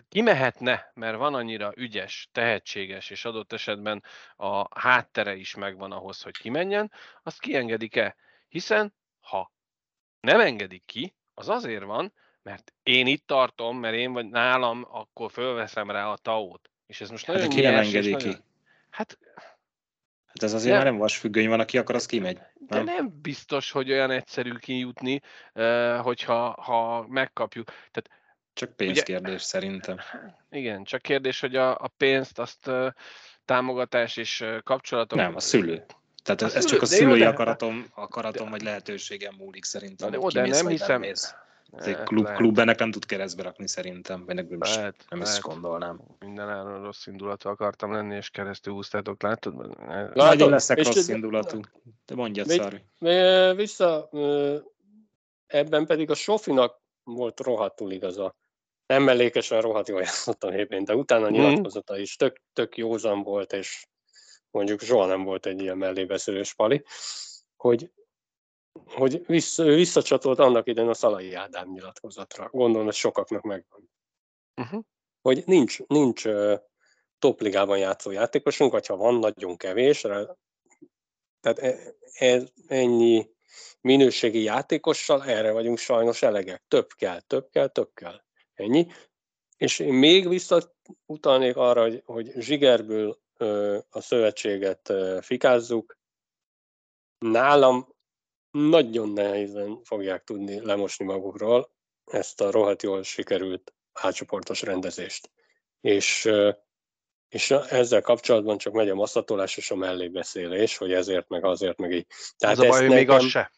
kimehetne, mert van annyira ügyes, tehetséges, és adott esetben a háttere is megvan ahhoz, hogy kimenjen, azt kiengedik-e? Hiszen ha nem engedik ki, az azért van, mert én itt tartom, mert én vagy nálam, akkor fölveszem rá a taót. És ez most hát nagyon hát, ki nem engedi ki. Nagyon... Hát Hát ez azért nem. már nem vasfüggöny van, aki akar, az kimegy. Nem? De nem biztos, hogy olyan egyszerű kijutni, hogyha ha megkapjuk. Tehát, csak pénzkérdés ugye, szerintem. Igen, csak kérdés, hogy a, a pénzt azt támogatás és kapcsolatok... Nem, a szülő. Tehát ez, ez csak a szülői akaratom, akaratom vagy lehetőségem múlik szerintem. De, de nem hiszem, nem ez egy klub, klub ennek nem tud keresztbe rakni szerintem, vagy nem, is, lehet, nem lehet. is gondolnám. Minden áron rossz indulatú akartam lenni, és keresztül húztátok, látod? Látod, én leszek rossz indulatú. De mondjad, Szarvi. Vissza, ebben pedig a Sofinak volt rohadtul igaza. Nem mellékesen rohadt jól játszott a évén, de utána mhm. nyilatkozata is tök, tök józan volt, és mondjuk soha nem volt egy ilyen mellébeszélős pali, hogy hogy vissza, visszacsatolt annak idején a Szalai Ádám nyilatkozatra. Gondolom, ez sokaknak megvan. Uh-huh. Hogy nincs, nincs topligában játszó játékosunk, vagy ha van, nagyon kevés. Tehát e, e, ennyi minőségi játékossal erre vagyunk sajnos elegek. Több kell, több kell, több kell. Ennyi. És én még visszautalnék arra, hogy, hogy zsigerből a szövetséget fikázzuk. Nálam nagyon nehézen fogják tudni lemosni magukról ezt a rohadt jól sikerült átcsoportos rendezést. És, és ezzel kapcsolatban csak megy a masszatolás és a mellébeszélés, hogy ezért, meg azért, meg így. Tehát Ez a baj, nekem, még az se.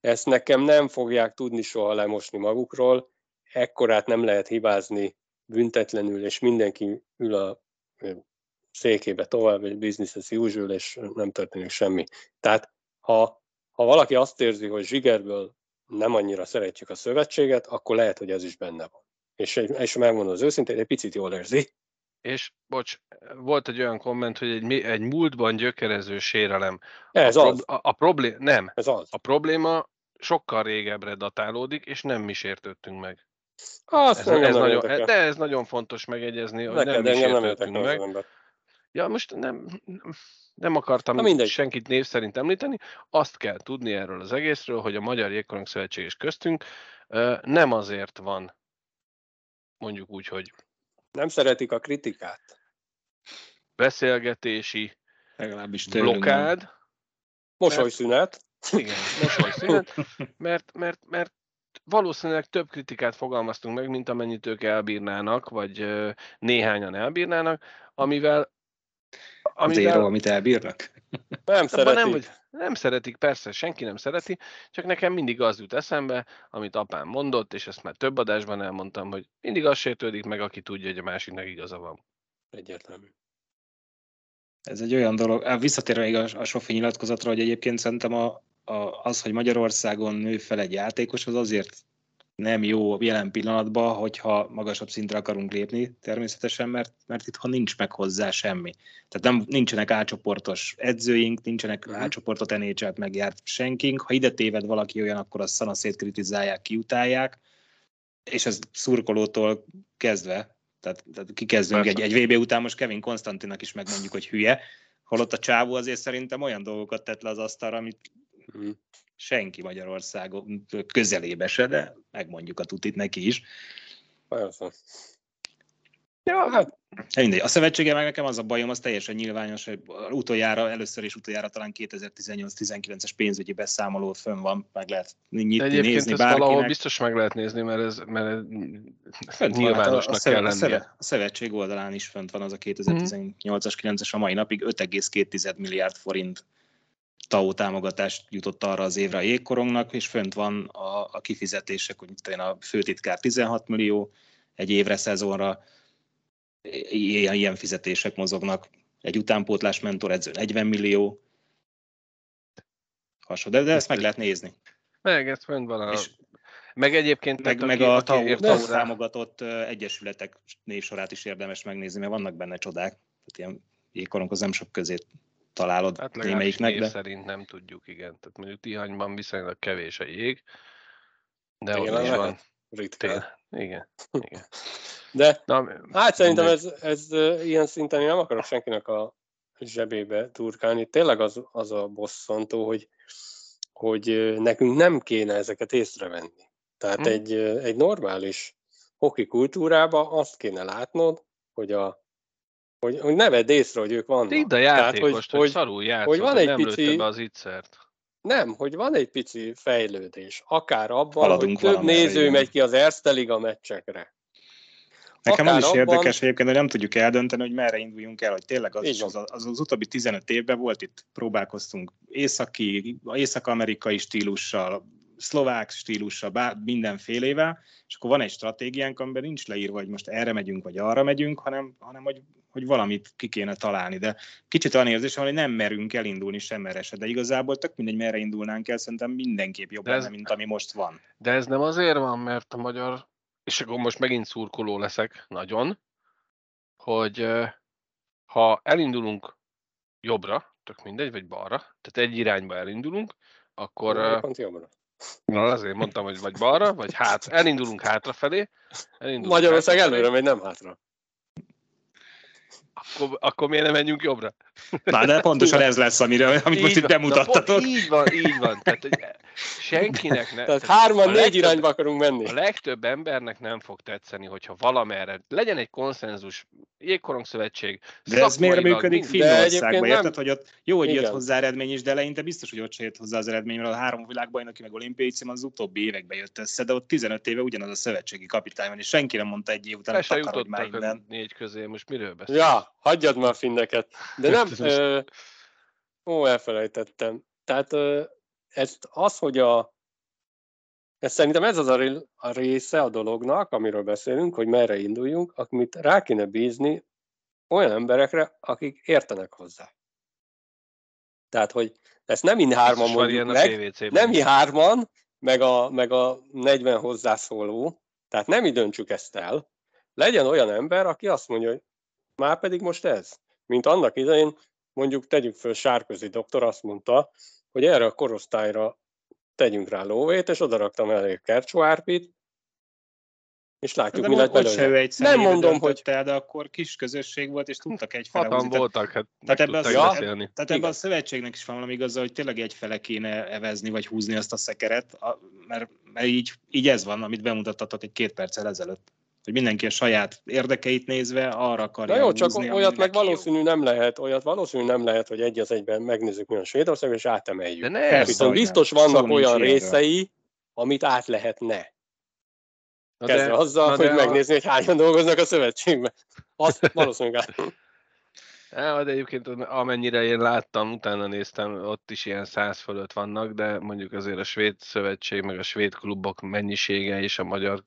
Ezt nekem nem fogják tudni soha lemosni magukról, ekkorát nem lehet hibázni büntetlenül, és mindenki ül a székébe tovább, egy business as usual, és nem történik semmi. Tehát ha ha valaki azt érzi, hogy zsigerből nem annyira szeretjük a szövetséget, akkor lehet, hogy ez is benne van. És, és megmondom az őszintén, egy picit jól érzi. És, bocs, volt egy olyan komment, hogy egy, egy múltban gyökerező sérelem. Ez a az. A, a problém, nem. Ez az. A probléma sokkal régebbre datálódik, és nem mi sértődtünk meg. Azt ez, ez nagyon, de ez nagyon fontos megegyezni, hogy Neked nem mi sértődtünk meg. Ja, most nem, nem akartam Na senkit név szerint említeni, azt kell tudni erről az egészről, hogy a Magyar Jégkorong Szövetség és köztünk nem azért van, mondjuk úgy, hogy nem szeretik a kritikát. Beszélgetési Legalábbis blokád. Mosolyszünet. Igen, mosolyszünet, mert, mert, mert valószínűleg több kritikát fogalmaztunk meg, mint amennyit ők elbírnának, vagy néhányan elbírnának, amivel Amivel... Zero, amit elbírnak? Nem szeretik. Nem, hogy nem szeretik, persze, senki nem szereti, csak nekem mindig az jut eszembe, amit apám mondott, és ezt már több adásban elmondtam, hogy mindig az sértődik meg, aki tudja, hogy a másiknak igaza van. Egyértelmű. Ez egy olyan dolog, visszatérve még a, a Sofi nyilatkozatra, hogy egyébként szerintem a, a, az, hogy Magyarországon nő fel egy játékos, az azért nem jó jelen pillanatban, hogyha magasabb szintre akarunk lépni, természetesen, mert, mert itt ha nincs meg hozzá semmi. Tehát nem, nincsenek átcsoportos edzőink, nincsenek uh-huh. átcsoportot nhl megjárt senkink. Ha ide téved valaki olyan, akkor azt szanaszét kritizálják, kiutálják, és ez szurkolótól kezdve, tehát, tehát kikezdünk egy, egy VB után, most Kevin Konstantinak is megmondjuk, hogy hülye, holott a csávó azért szerintem olyan dolgokat tett le az asztalra, amit uh-huh senki Magyarországon közelébe se, de megmondjuk a tutit neki is. Persze. Ja, hát Mindegy. A szövetsége meg nekem az a bajom, az teljesen nyilvános, hogy utoljára, először is utoljára talán 2018-19-es pénzügyi beszámoló fönn van, meg lehet nyitni, Egyébként nézni ezt bárkinek. valahol biztos meg lehet nézni, mert ez, mert ez nyilvánosnak hát a, a, kell lennie. A szövetség oldalán is fönt van az a 2018-as, 9-es a mai napig 5,2 milliárd forint TAO támogatást jutott arra az évre a jégkorongnak, és fönt van a, a kifizetések, hogy a főtitkár 16 millió egy évre, szezonra, ilyen, ilyen fizetések mozognak. Egy utánpótlás mentor edző 40 millió. Hasonló, de, de ezt meg lehet nézni. Meg, ez fönt van a... És meg egyébként... Meg, meg a TAU, TAU támogatott egyesületek névsorát is érdemes megnézni, mert vannak benne csodák. Tehát ilyen jégkoronghoz nem sok közé találod hát némelyiknek. De... szerint nem tudjuk, igen. Tehát mondjuk Tihanyban viszonylag kevés a jég, de igen, ott is van. Ritkán. Igen, igen. De Na, hát szerintem ez, ez ilyen szinten én nem akarok senkinek a zsebébe turkálni. Tényleg az, az a bosszantó, hogy, hogy nekünk nem kéne ezeket észrevenni. Tehát hmm. egy, egy normális hoki kultúrába azt kéne látnod, hogy a hogy, hogy ne vedd észre, hogy ők vannak. Itt a játékost, Tehát, hogy, hogy, szarul játszott, hogy van egy nem pici, be az ittszert. Nem, hogy van egy pici fejlődés. Akár abban, Haladunk hogy több néző jön. megy ki az Erste Liga meccsekre. Nekem Akár az is abban... érdekes egyébként, hogy nem tudjuk eldönteni, hogy merre induljunk el, hogy tényleg az, az, az, az utóbbi 15 évben volt itt, próbálkoztunk északi, észak-amerikai stílussal, szlovák stílussal, bár mindenfélével, és akkor van egy stratégiánk, amiben nincs leírva, hogy most erre megyünk, vagy arra megyünk, hanem, hanem hogy, hogy valamit ki kéne találni. De kicsit olyan érzésem, hogy nem merünk elindulni sem merre se, de igazából tök mindegy, merre indulnánk el, szerintem mindenképp jobb ez, lenne, mint ami most van. De ez nem azért van, mert a magyar és akkor most megint szurkoló leszek nagyon, hogy ha elindulunk jobbra, tök mindegy, vagy balra, tehát egy irányba elindulunk, akkor... Pont jobbra. Na, azért mondtam, hogy vagy balra, vagy hát, elindulunk hátrafelé. Elindulunk Magyarország hátrafelé. előre megy, nem hátra. Akkor, akkor miért nem menjünk jobbra? (laughs) Na, de pontosan ez lesz, amire, amit így most itt bemutattatok. így van, így van. Tehát, hogy senkinek nem. Tehát hárman, négy irányba akarunk menni. A legtöbb embernek nem fog tetszeni, hogyha valamerre legyen egy konszenzus, jégkorong szövetség. De ez miért működik Finnországban, érted, nem... hogy ott jó, hogy Igen. jött hozzá eredmény is, de eleinte biztos, hogy ott se jött hozzá az eredmény, mert a három világbajnoki meg olimpiai cím az utóbbi években jött össze, de ott 15 éve ugyanaz a szövetségi kapitány van, és senki nem mondta egy év után, hogy már innen. négy közé, most miről beszél? Ja, hagyjad már finneket. De nem, ö, ó, elfelejtettem. Tehát ö, ezt az, hogy a ez szerintem ez az a, része a dolognak, amiről beszélünk, hogy merre induljunk, amit rá kéne bízni olyan emberekre, akik értenek hozzá. Tehát, hogy ezt nem mi hárman mondjuk meg, nem mi hárman, meg a, meg a 40 hozzászóló, tehát nem mi döntsük ezt el. Legyen olyan ember, aki azt mondja, hogy már pedig most ez. Mint annak idején, mondjuk tegyük föl Sárközi doktor azt mondta, hogy erre a korosztályra tegyünk rá lóvét, és odaraktam elé Kercsó Árpit, és látjuk, de mi lett belőle. Egy nem mondom, hogy... El, de akkor kis közösség volt, és tudtak egy fele Hatan voltak, hát tehát ebben a, ja, tehát ebben a szövetségnek is van valami igaza, hogy tényleg egy fele kéne evezni, vagy húzni azt a szekeret, mert, mert így, így ez van, amit bemutattatok egy két perccel ezelőtt hogy mindenki a saját érdekeit nézve arra akarja Na jó, csak húzni, olyat meg valószínű nem lehet, olyat valószínű nem lehet, hogy egy az egyben megnézzük milyen Svédország, és átemeljük. De ne, Viszont biztos nem. vannak Szó olyan részei, erről. amit át lehetne. Na Kezdve de, azzal, hogy megnézni, a... hogy hányan dolgoznak a szövetségben. Azt valószínűleg át. (laughs) Ja, de egyébként amennyire én láttam, utána néztem, ott is ilyen száz fölött vannak, de mondjuk azért a svéd szövetség, meg a svéd klubok mennyisége és a magyar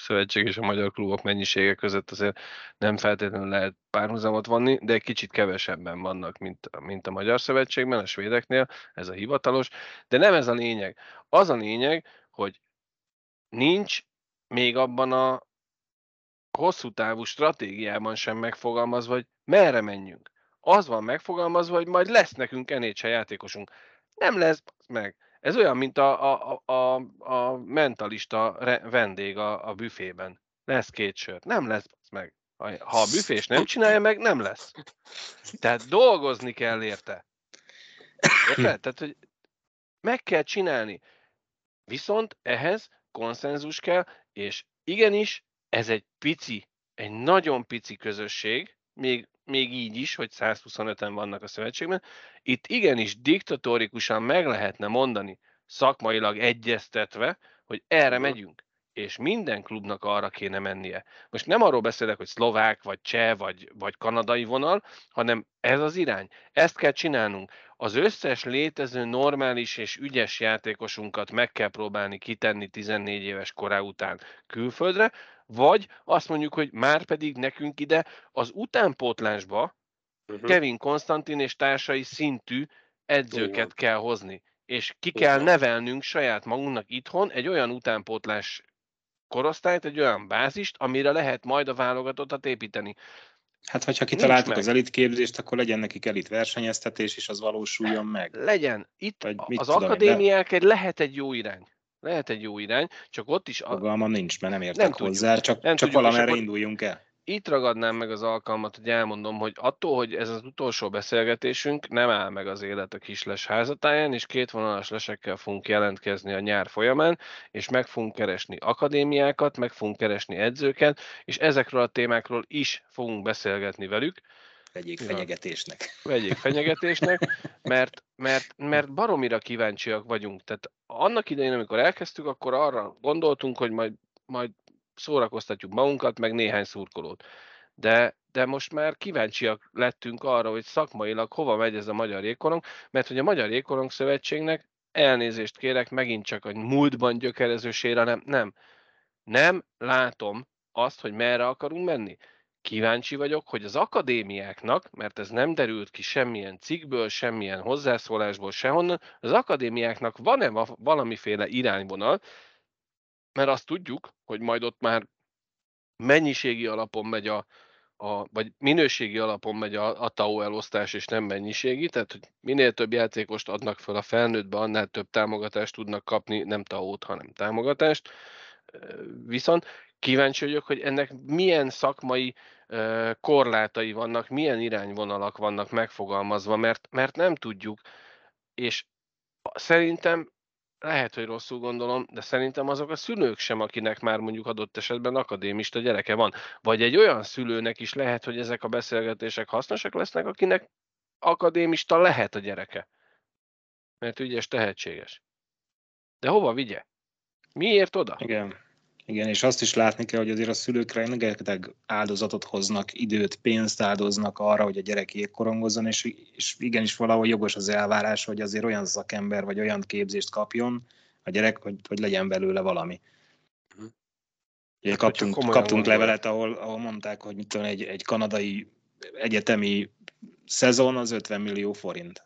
szövetség és a magyar klubok mennyisége között azért nem feltétlenül lehet párhuzamot vanni, de kicsit kevesebben vannak, mint, mint a magyar szövetségben, a svédeknél, ez a hivatalos, de nem ez a lényeg. Az a lényeg, hogy nincs még abban a hosszú távú stratégiában sem megfogalmazva, hogy merre menjünk. Az van megfogalmazva, hogy majd lesz nekünk NHL játékosunk. Nem lesz meg. Ez olyan, mint a, a, a, a mentalista vendég a, a büfében. Lesz két sört. Nem lesz meg. Ha a büfés nem csinálja meg, nem lesz. Tehát dolgozni kell érte. Érted? Tehát, hogy meg kell csinálni. Viszont ehhez konszenzus kell, és igenis, ez egy pici egy nagyon pici közösség, még, még így is, hogy 125-en vannak a szövetségben, itt igenis diktatórikusan meg lehetne mondani, szakmailag egyeztetve, hogy erre megyünk és minden klubnak arra kéne mennie. Most nem arról beszélek, hogy szlovák, vagy cseh, vagy, vagy kanadai vonal, hanem ez az irány. Ezt kell csinálnunk. Az összes létező normális és ügyes játékosunkat meg kell próbálni kitenni 14 éves korá után külföldre, vagy azt mondjuk, hogy már pedig nekünk ide az utánpótlásba uh-huh. Kevin Konstantin és társai szintű edzőket Igen. kell hozni és ki kell nevelnünk saját magunknak itthon egy olyan utánpótlás korosztályt, egy olyan bázist, amire lehet majd a válogatottat építeni. Hát, hogyha kitaláltuk az elitképzést, akkor legyen nekik elit versenyeztetés, és az valósuljon meg. Legyen. Itt az tudom, akadémiák de... egy, lehet egy jó irány. Lehet egy jó irány, csak ott is... A... Fogalmam nincs, mert nem értek nem hozzá, tudjuk, csak, nem csak tudjuk, valamerre induljunk el itt ragadnám meg az alkalmat, hogy elmondom, hogy attól, hogy ez az utolsó beszélgetésünk, nem áll meg az élet a kisles házatáján, és két vonalas lesekkel fogunk jelentkezni a nyár folyamán, és meg fogunk keresni akadémiákat, meg fogunk keresni edzőket, és ezekről a témákról is fogunk beszélgetni velük. Vegyék fenyegetésnek. Vegyék fenyegetésnek, mert, mert, mert baromira kíváncsiak vagyunk. Tehát annak idején, amikor elkezdtük, akkor arra gondoltunk, hogy majd majd szórakoztatjuk magunkat, meg néhány szurkolót. De, de most már kíváncsiak lettünk arra, hogy szakmailag hova megy ez a Magyar Jégkorong, mert hogy a Magyar Jégkorong Szövetségnek elnézést kérek, megint csak a múltban gyökerező sérelem, nem. Nem látom azt, hogy merre akarunk menni. Kíváncsi vagyok, hogy az akadémiáknak, mert ez nem derült ki semmilyen cikkből, semmilyen hozzászólásból, sehonnan, az akadémiáknak van-e valamiféle irányvonal, mert azt tudjuk, hogy majd ott már mennyiségi alapon megy a, a vagy minőségi alapon megy a, a TAO elosztás, és nem mennyiségi, tehát hogy minél több játékost adnak fel a felnőttbe, annál több támogatást tudnak kapni, nem TAO-t, hanem támogatást. Viszont kíváncsi vagyok, hogy ennek milyen szakmai korlátai vannak, milyen irányvonalak vannak megfogalmazva, mert, mert nem tudjuk, és szerintem lehet, hogy rosszul gondolom, de szerintem azok a szülők sem, akinek már mondjuk adott esetben akadémista gyereke van. Vagy egy olyan szülőnek is lehet, hogy ezek a beszélgetések hasznosak lesznek, akinek akadémista lehet a gyereke. Mert ügyes, tehetséges. De hova vigye? Miért oda? Igen. Igen, és azt is látni kell, hogy azért a szülők rengeteg áldozatot hoznak, időt, pénzt áldoznak arra, hogy a gyerek jégkorongozzon, és, és igenis valahol jogos az elvárás, hogy azért olyan szakember vagy olyan képzést kapjon a gyerek, hogy, hogy legyen belőle valami. Mhm. Ugye kaptunk, kaptunk levelet, ahol, ahol mondták, hogy mit tudom, egy, egy kanadai egyetemi szezon az 50 millió forint.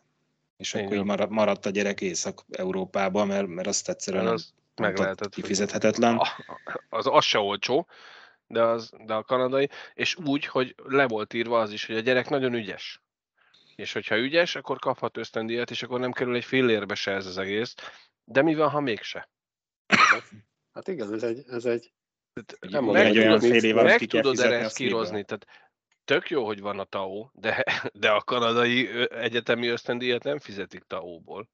És Én akkor így maradt a gyerek Észak-Európában, mert, mert azt egyszerűen az meg lehetett. Kifizethetetlen. Az, az se olcsó, de, az, de a kanadai, és úgy, hogy le volt írva az is, hogy a gyerek nagyon ügyes. És hogyha ügyes, akkor kaphat ösztöndíjat, és akkor nem kerül egy fillérbe se ez az egész. De mi van, ha mégse? Hát igen, ez egy, ez egy nem meg, egy olyan fél év meg tudod erre kírozni, tehát tök jó, hogy van a TAO, de, de a kanadai egyetemi ösztöndíjat nem fizetik TAO-ból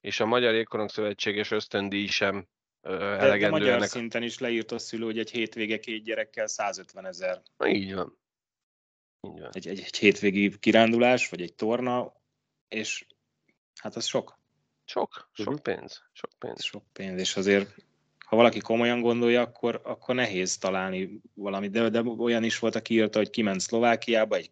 és a Magyar Jégkorong Szövetséges ösztöndíj sem elegendő. De, magyar ennek... szinten is leírt a szülő, hogy egy hétvége két gyerekkel 150 ezer. Így van. Így van. Egy, egy, egy hétvégi kirándulás, vagy egy torna, és hát az sok. Sok, sok uh-huh. pénz. Sok pénz. Sok pénz, és azért ha valaki komolyan gondolja, akkor, akkor nehéz találni valamit. De, de olyan is volt, aki írta, hogy kiment Szlovákiába, egy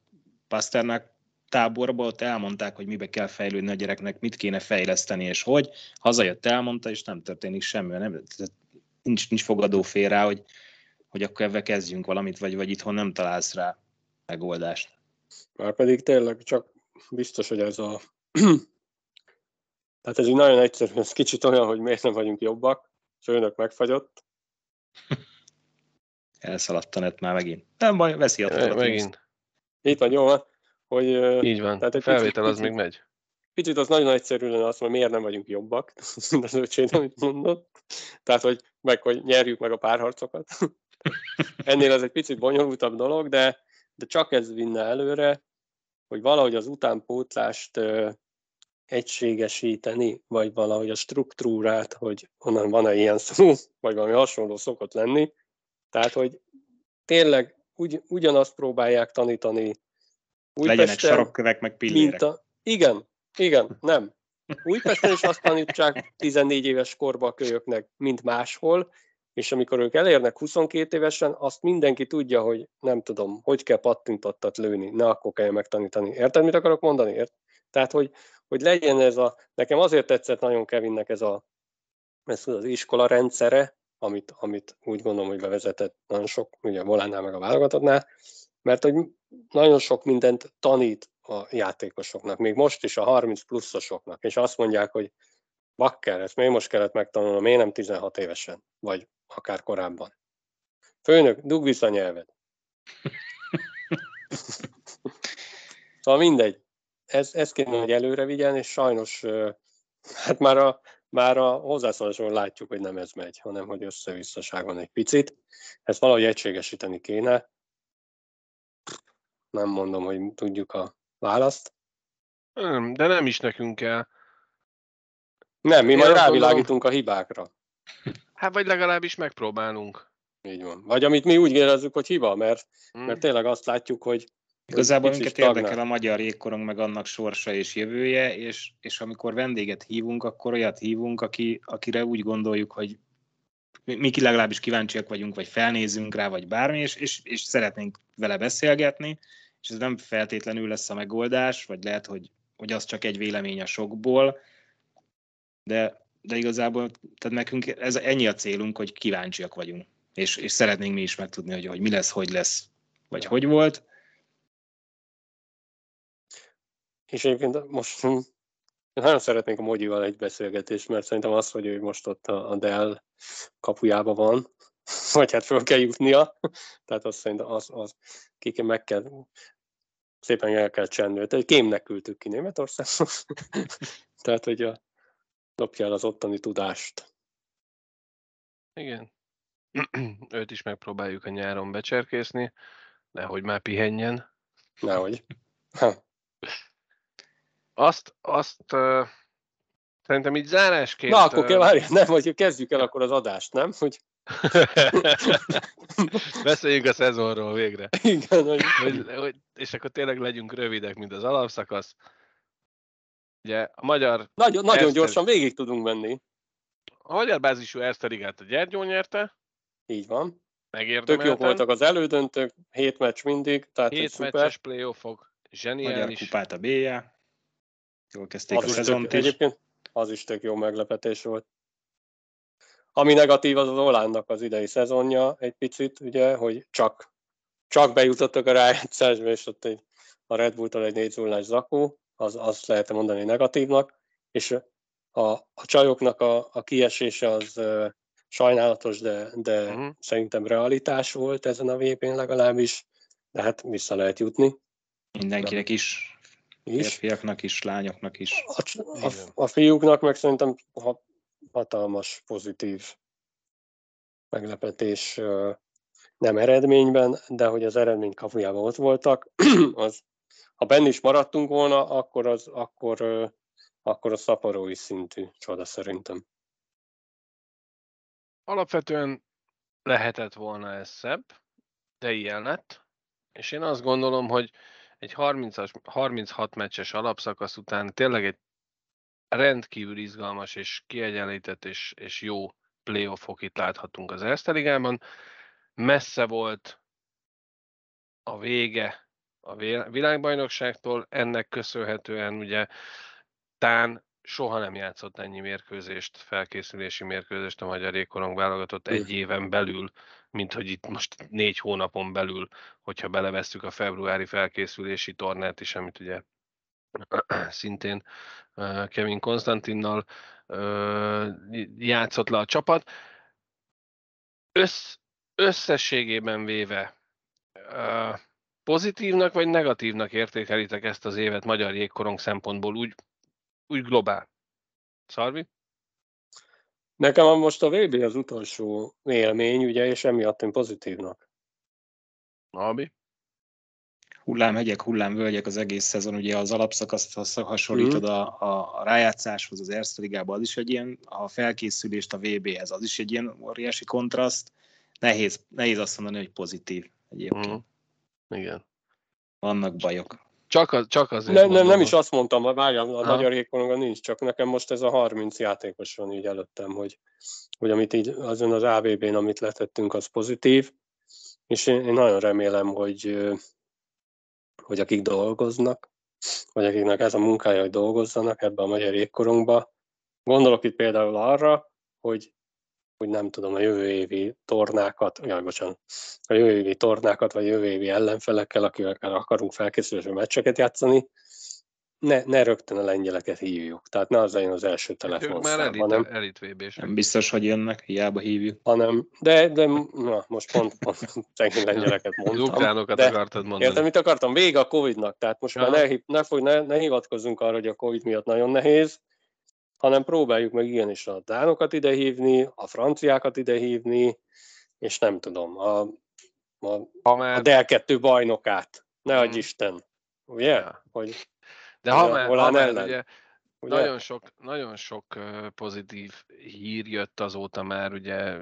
Pasternak táborba, ott elmondták, hogy mibe kell fejlődni a gyereknek, mit kéne fejleszteni, és hogy. Hazajött, elmondta, és nem történik semmi. Nem, nincs, nincs fogadó fél rá, hogy, hogy akkor ebbe kezdjünk valamit, vagy, vagy itthon nem találsz rá megoldást. Már pedig tényleg csak biztos, hogy ez a... (clears throat) Tehát ez így nagyon egyszerű, ez kicsit olyan, hogy miért nem vagyunk jobbak, és önök megfagyott. (laughs) Elszaladt a net már megint. Nem baj, veszi a Megint. Itt van, jó van. Hogy, Így van, tehát egy felvétel picit, az még megy. Picit az nagyon egyszerű lenne azt, hogy miért nem vagyunk jobbak, (laughs) az öcsém, amit mondott. Tehát, hogy meg, hogy nyerjük meg a párharcokat. (laughs) Ennél ez egy picit bonyolultabb dolog, de, de csak ez vinne előre, hogy valahogy az utánpótlást ö, egységesíteni, vagy valahogy a struktúrát, hogy onnan van-e ilyen szó, (laughs) vagy valami hasonló szokott lenni. Tehát, hogy tényleg ugy, ugyanazt próbálják tanítani Újpesten, Legyenek sarokkövek, meg pillérek. A, igen, igen, nem. Újpesten is azt tanítsák 14 éves korba a kölyöknek, mint máshol, és amikor ők elérnek 22 évesen, azt mindenki tudja, hogy nem tudom, hogy kell pattintottat lőni, ne akkor kell megtanítani. Érted, mit akarok mondani? Ért? Tehát, hogy, hogy legyen ez a, nekem azért tetszett nagyon Kevinnek ez, a, ez az iskola rendszere, amit, amit úgy gondolom, hogy bevezetett nagyon sok, ugye Volánál meg a válogatottnál, mert hogy nagyon sok mindent tanít a játékosoknak, még most is a 30 pluszosoknak, és azt mondják, hogy bakker, ezt miért most kellett megtanulnom, miért nem 16 évesen, vagy akár korábban. Főnök, dug vissza nyelvet. (laughs) szóval mindegy. Ez, ez kéne, hogy előre vigyen, és sajnos hát már a, már a hozzászóláson látjuk, hogy nem ez megy, hanem hogy össze-visszaság van egy picit. Ezt valahogy egységesíteni kéne. Nem mondom, hogy tudjuk a választ. Nem, de nem is nekünk kell. Nem, mi Én majd rávilágítunk a hibákra. Hát vagy legalábbis megpróbálunk. Így van. Vagy amit mi úgy érezzük, hogy hiba, mert, hmm. mert tényleg azt látjuk, hogy Igazából minket érdekel a magyar jégkorong, meg annak sorsa és jövője, és, és amikor vendéget hívunk, akkor olyat hívunk, aki, akire úgy gondoljuk, hogy mi legalábbis kíváncsiak vagyunk, vagy felnézünk rá, vagy bármi, és, és, és szeretnénk vele beszélgetni, és ez nem feltétlenül lesz a megoldás, vagy lehet, hogy, hogy az csak egy vélemény a sokból, de, de igazából tehát nekünk ez ennyi a célunk, hogy kíváncsiak vagyunk, és, és szeretnénk mi is megtudni, hogy, hogy mi lesz, hogy lesz, vagy hogy volt, És egyébként most hm, nagyon szeretnék a Mogyival egy beszélgetést, mert szerintem az, hogy ő most ott a Dell kapujába van, (laughs) vagy hát föl kell jutnia, (laughs) tehát azt szerintem az, az ki meg kell, szépen el kell csendőt. Egy kémnek küldtük ki Németországban, (laughs) tehát hogy a, dobja el az ottani tudást. Igen. (clears throat) Őt is megpróbáljuk a nyáron becserkészni, nehogy már pihenjen. Nehogy. Ha. Azt, azt uh, szerintem így zárásként... Na, akkor kell, várj, nem, hogy kezdjük el akkor az adást, nem? Hogy... (laughs) Beszéljünk a szezonról végre. Igen, hogy... Hogy, hogy... És akkor tényleg legyünk rövidek, mint az alapszakasz. Ugye a magyar... Nagyon, nagyon Erster... gyorsan végig tudunk menni. A magyar bázisú Erste Ligát a Gyergyó nyerte. Így van. Tök jók voltak az elődöntők, hét meccs mindig, tehát Hét meccses playoffok, zseniális. Magyar kupát a B-je. Jól kezdték az a szezont is. Egyébként az is tök jó meglepetés volt. Ami negatív az az Olándnak az idei szezonja egy picit, ugye, hogy csak, csak bejutottak a rájátszásba, és ott egy, a Red Bull-tól egy négy zakó, az, azt lehet mondani negatívnak, és a, a csajoknak a, a kiesése az uh, sajnálatos, de, de uh-huh. szerintem realitás volt ezen a vp legalábbis, de hát vissza lehet jutni. Mindenkinek is is. Férfiaknak is, lányoknak is. A, a, a fiúknak meg szerintem hatalmas pozitív meglepetés nem eredményben, de hogy az eredmény kapujában ott voltak, (clears throat) az, ha benne is maradtunk volna, akkor, az, akkor, akkor a szaporói szintű csoda szerintem. Alapvetően lehetett volna ez szebb, de ilyen lett, és én azt gondolom, hogy egy 30 36 meccses alapszakasz után tényleg egy rendkívül izgalmas és kiegyenlített és, és jó playoffok itt láthatunk az Erste Ligában. Messze volt a vége a világbajnokságtól, ennek köszönhetően ugye Tán soha nem játszott ennyi mérkőzést, felkészülési mérkőzést a magyar ékorong válogatott egy éven belül, mint hogy itt most négy hónapon belül, hogyha belevesszük a februári felkészülési tornát is, amit ugye (clears throat) szintén Kevin Konstantinnal játszott le a csapat. Össz, összességében véve pozitívnak vagy negatívnak értékelitek ezt az évet magyar jégkorong szempontból úgy, úgy globál. Szarvi? Nekem most a VB az utolsó élmény, ugye, és emiatt én pozitívnak. Abi? hullámhegyek, hullámvölgyek az egész szezon, ugye az alapszakaszt hasonlítod mm. a, a, a rájátszáshoz, az Erste Ligában, az is egy ilyen, a felkészülést a VB-hez, az is egy ilyen óriási kontraszt. Nehéz, nehéz azt mondani, hogy pozitív. egyébként. Mm. Igen. Vannak bajok. Csak, az, csak azért ne, mondom, nem is azt mondtam, várjál, a ha. magyar ékoronga nincs, csak nekem most ez a 30 játékos van így előttem, hogy, hogy amit így azon az AVB-n, amit letettünk, az pozitív, és én, én nagyon remélem, hogy, hogy akik dolgoznak, vagy akiknek ez a munkája, hogy dolgozzanak ebbe a magyar ékkorongba, gondolok itt például arra, hogy hogy nem tudom, a jövő évi tornákat, jaj, bocsánat, a jövő évi tornákat, vagy jövő évi ellenfelekkel, akikkel akarunk felkészülő meccseket játszani, ne, ne rögtön a lengyeleket hívjuk. Tehát ne az legyen az első telefon. Ők már elit, hanem, elit vb Nem biztos, hogy jönnek, hiába hívjuk. Hanem, de, de na, most pont, pont szegény lengyeleket (laughs) mondtam. Az ukránokat de, akartad mondani. Értem, mit akartam? Vége a Covid-nak. Tehát most ja. már ne, ne, fog, ne, ne hivatkozzunk arra, hogy a Covid miatt nagyon nehéz, hanem próbáljuk meg igenis a dánokat idehívni, a franciákat idehívni, és nem tudom, a, a, ha már... a Del 2 bajnokát, ne adj hmm. Isten, ugye? Ja. Hogy, De ha már, ha már ellen. ugye, ugye, nagyon sok, nagyon sok pozitív hír jött azóta már, ugye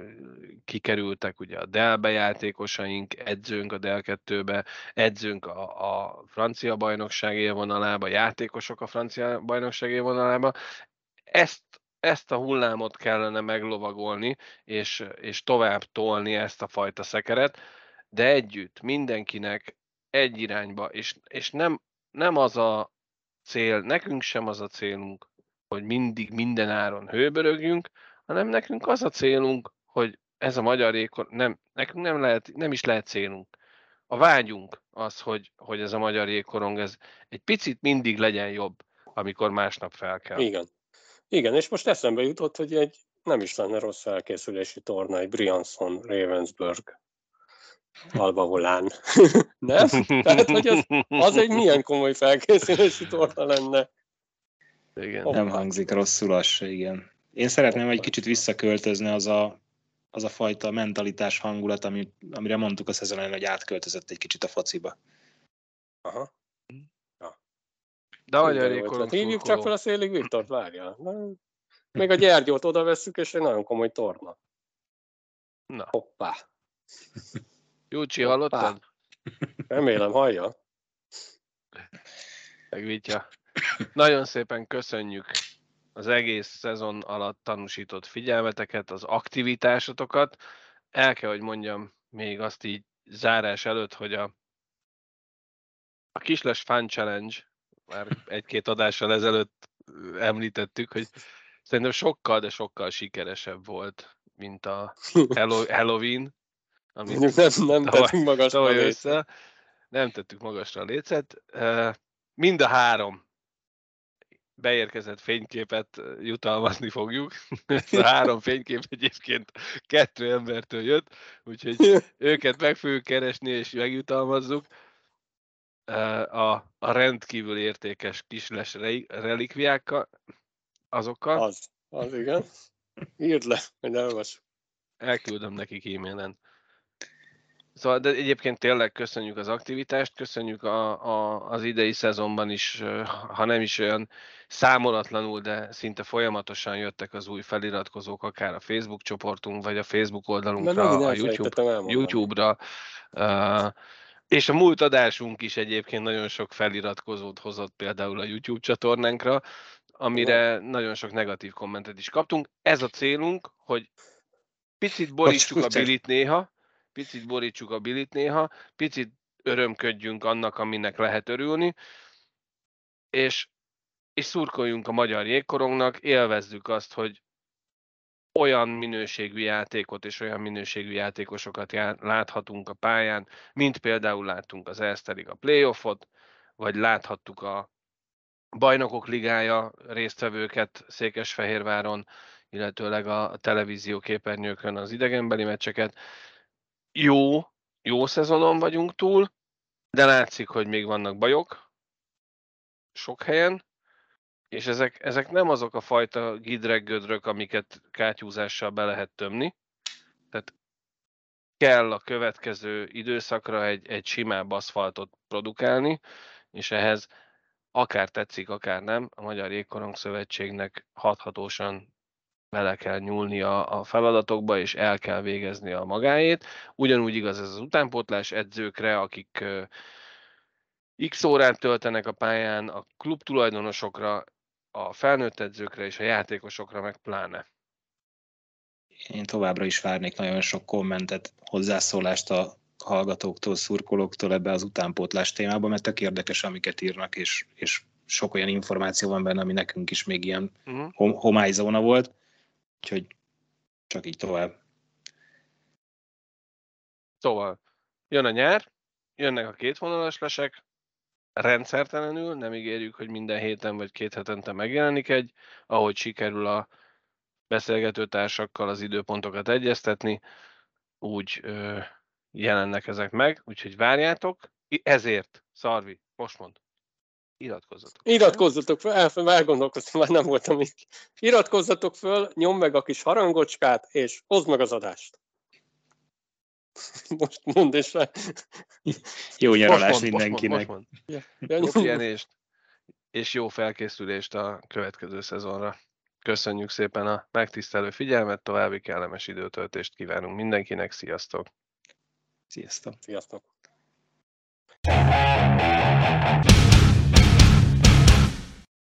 kikerültek ugye a Dell bejátékosaink, edzőnk a Dell 2-be, edzőnk a, a francia bajnokság élvonalába, játékosok a francia bajnokság élvonalába, ezt, ezt a hullámot kellene meglovagolni, és, és tovább tolni ezt a fajta szekeret, de együtt, mindenkinek egy irányba, és, és nem, nem az a cél, nekünk sem az a célunk, hogy mindig minden áron hőbörögjünk, hanem nekünk az a célunk, hogy ez a magyar ékor, nem, nekünk nem, lehet, nem is lehet célunk. A vágyunk az, hogy, hogy ez a magyar jégkorong ez egy picit mindig legyen jobb, amikor másnap fel kell. Igen. Igen, és most eszembe jutott, hogy egy nem is lenne rossz felkészülési torna, egy Brianson Ravensburg Alba Volán. (laughs) nem? Tehát, hogy az, az egy milyen komoly felkészülési torna lenne. Igen. Nem hangzik rosszul az se, igen. Én szeretném egy kicsit visszaköltözni az a, az a fajta mentalitás hangulat, ami, amire mondtuk a szezon hogy átköltözött egy kicsit a fociba. Aha. De nagyon rékolom. Hívjuk csak fel a szélig Viktort, várjál. Még a gyergyót oda vesszük, és egy nagyon komoly torna. Na. Hoppá. Júcsi, hallottad? Remélem, hallja. Megvitja. Nagyon szépen köszönjük az egész szezon alatt tanúsított figyelmeteket, az aktivitásotokat. El kell, hogy mondjam még azt így zárás előtt, hogy a, a Kisles Fun Challenge már egy-két adással ezelőtt említettük, hogy szerintem sokkal, de sokkal sikeresebb volt, mint a Halloween. Amit nem, nem tettünk magasra a lécet. Nem tettük magasra a lécet. Mind a három beérkezett fényképet jutalmazni fogjuk. (laughs) a három fénykép egyébként kettő embertől jött, úgyhogy (laughs) őket meg fogjuk keresni és megjutalmazzuk a, a rendkívül értékes kisles relikviákkal, azokkal. Az, az igen. Írd le, hogy elolvas. Elküldöm nekik e-mailen. Szóval, de egyébként tényleg köszönjük az aktivitást, köszönjük a, a, az idei szezonban is, ha nem is olyan számolatlanul, de szinte folyamatosan jöttek az új feliratkozók, akár a Facebook csoportunk, vagy a Facebook oldalunkra, a YouTube, YouTube-ra. Uh, és a múlt adásunk is egyébként nagyon sok feliratkozót hozott például a YouTube csatornánkra, amire nagyon sok negatív kommentet is kaptunk. Ez a célunk, hogy picit borítsuk a bilit néha, picit borítsuk a bilit néha, picit örömködjünk annak, aminek lehet örülni, és, és szurkoljunk a magyar jégkorongnak, élvezzük azt, hogy olyan minőségű játékot és olyan minőségű játékosokat láthatunk a pályán, mint például láttunk az Eszterig a playoffot, vagy láthattuk a Bajnokok Ligája résztvevőket Székesfehérváron, illetőleg a televízió képernyőkön az idegenbeli meccseket. Jó, jó szezonon vagyunk túl, de látszik, hogy még vannak bajok sok helyen, és ezek, ezek nem azok a fajta gidreggödrök, amiket kátyúzással be lehet tömni. Tehát kell a következő időszakra egy, egy simább aszfaltot produkálni, és ehhez akár tetszik, akár nem, a Magyar Jégkorong Szövetségnek hathatósan bele kell nyúlni a, a feladatokba, és el kell végezni a magáét. Ugyanúgy igaz ez az utánpótlás edzőkre, akik X órát töltenek a pályán, a klub tulajdonosokra, a felnőtt edzőkre és a játékosokra meg pláne. Én továbbra is várnék nagyon sok kommentet, hozzászólást a hallgatóktól, szurkolóktól ebbe az utánpótlás témába, mert tök érdekes, amiket írnak, és, és sok olyan információ van benne, ami nekünk is még ilyen uh-huh. homályzóna volt, úgyhogy csak így tovább. Szóval, jön a nyár, jönnek a kétvonalas lesek, rendszertelenül, nem ígérjük, hogy minden héten vagy két hetente megjelenik egy, ahogy sikerül a beszélgető társakkal az időpontokat egyeztetni, úgy ö, jelennek ezek meg, úgyhogy várjátok. Ezért, Szarvi, most mond, iratkozzatok. Iratkozzatok fel, elfel, elgondolkoztam, már nem voltam itt. Iratkozzatok föl, nyom meg a kis harangocskát, és hozd meg az adást. (laughs) Most mondd és. Jó nyaralás mindenkinek. Most mond, és jó felkészülést a következő szezonra. Köszönjük szépen a megtisztelő figyelmet, további kellemes időtöltést kívánunk mindenkinek, sziasztok! Sziasztok! Sziasztok!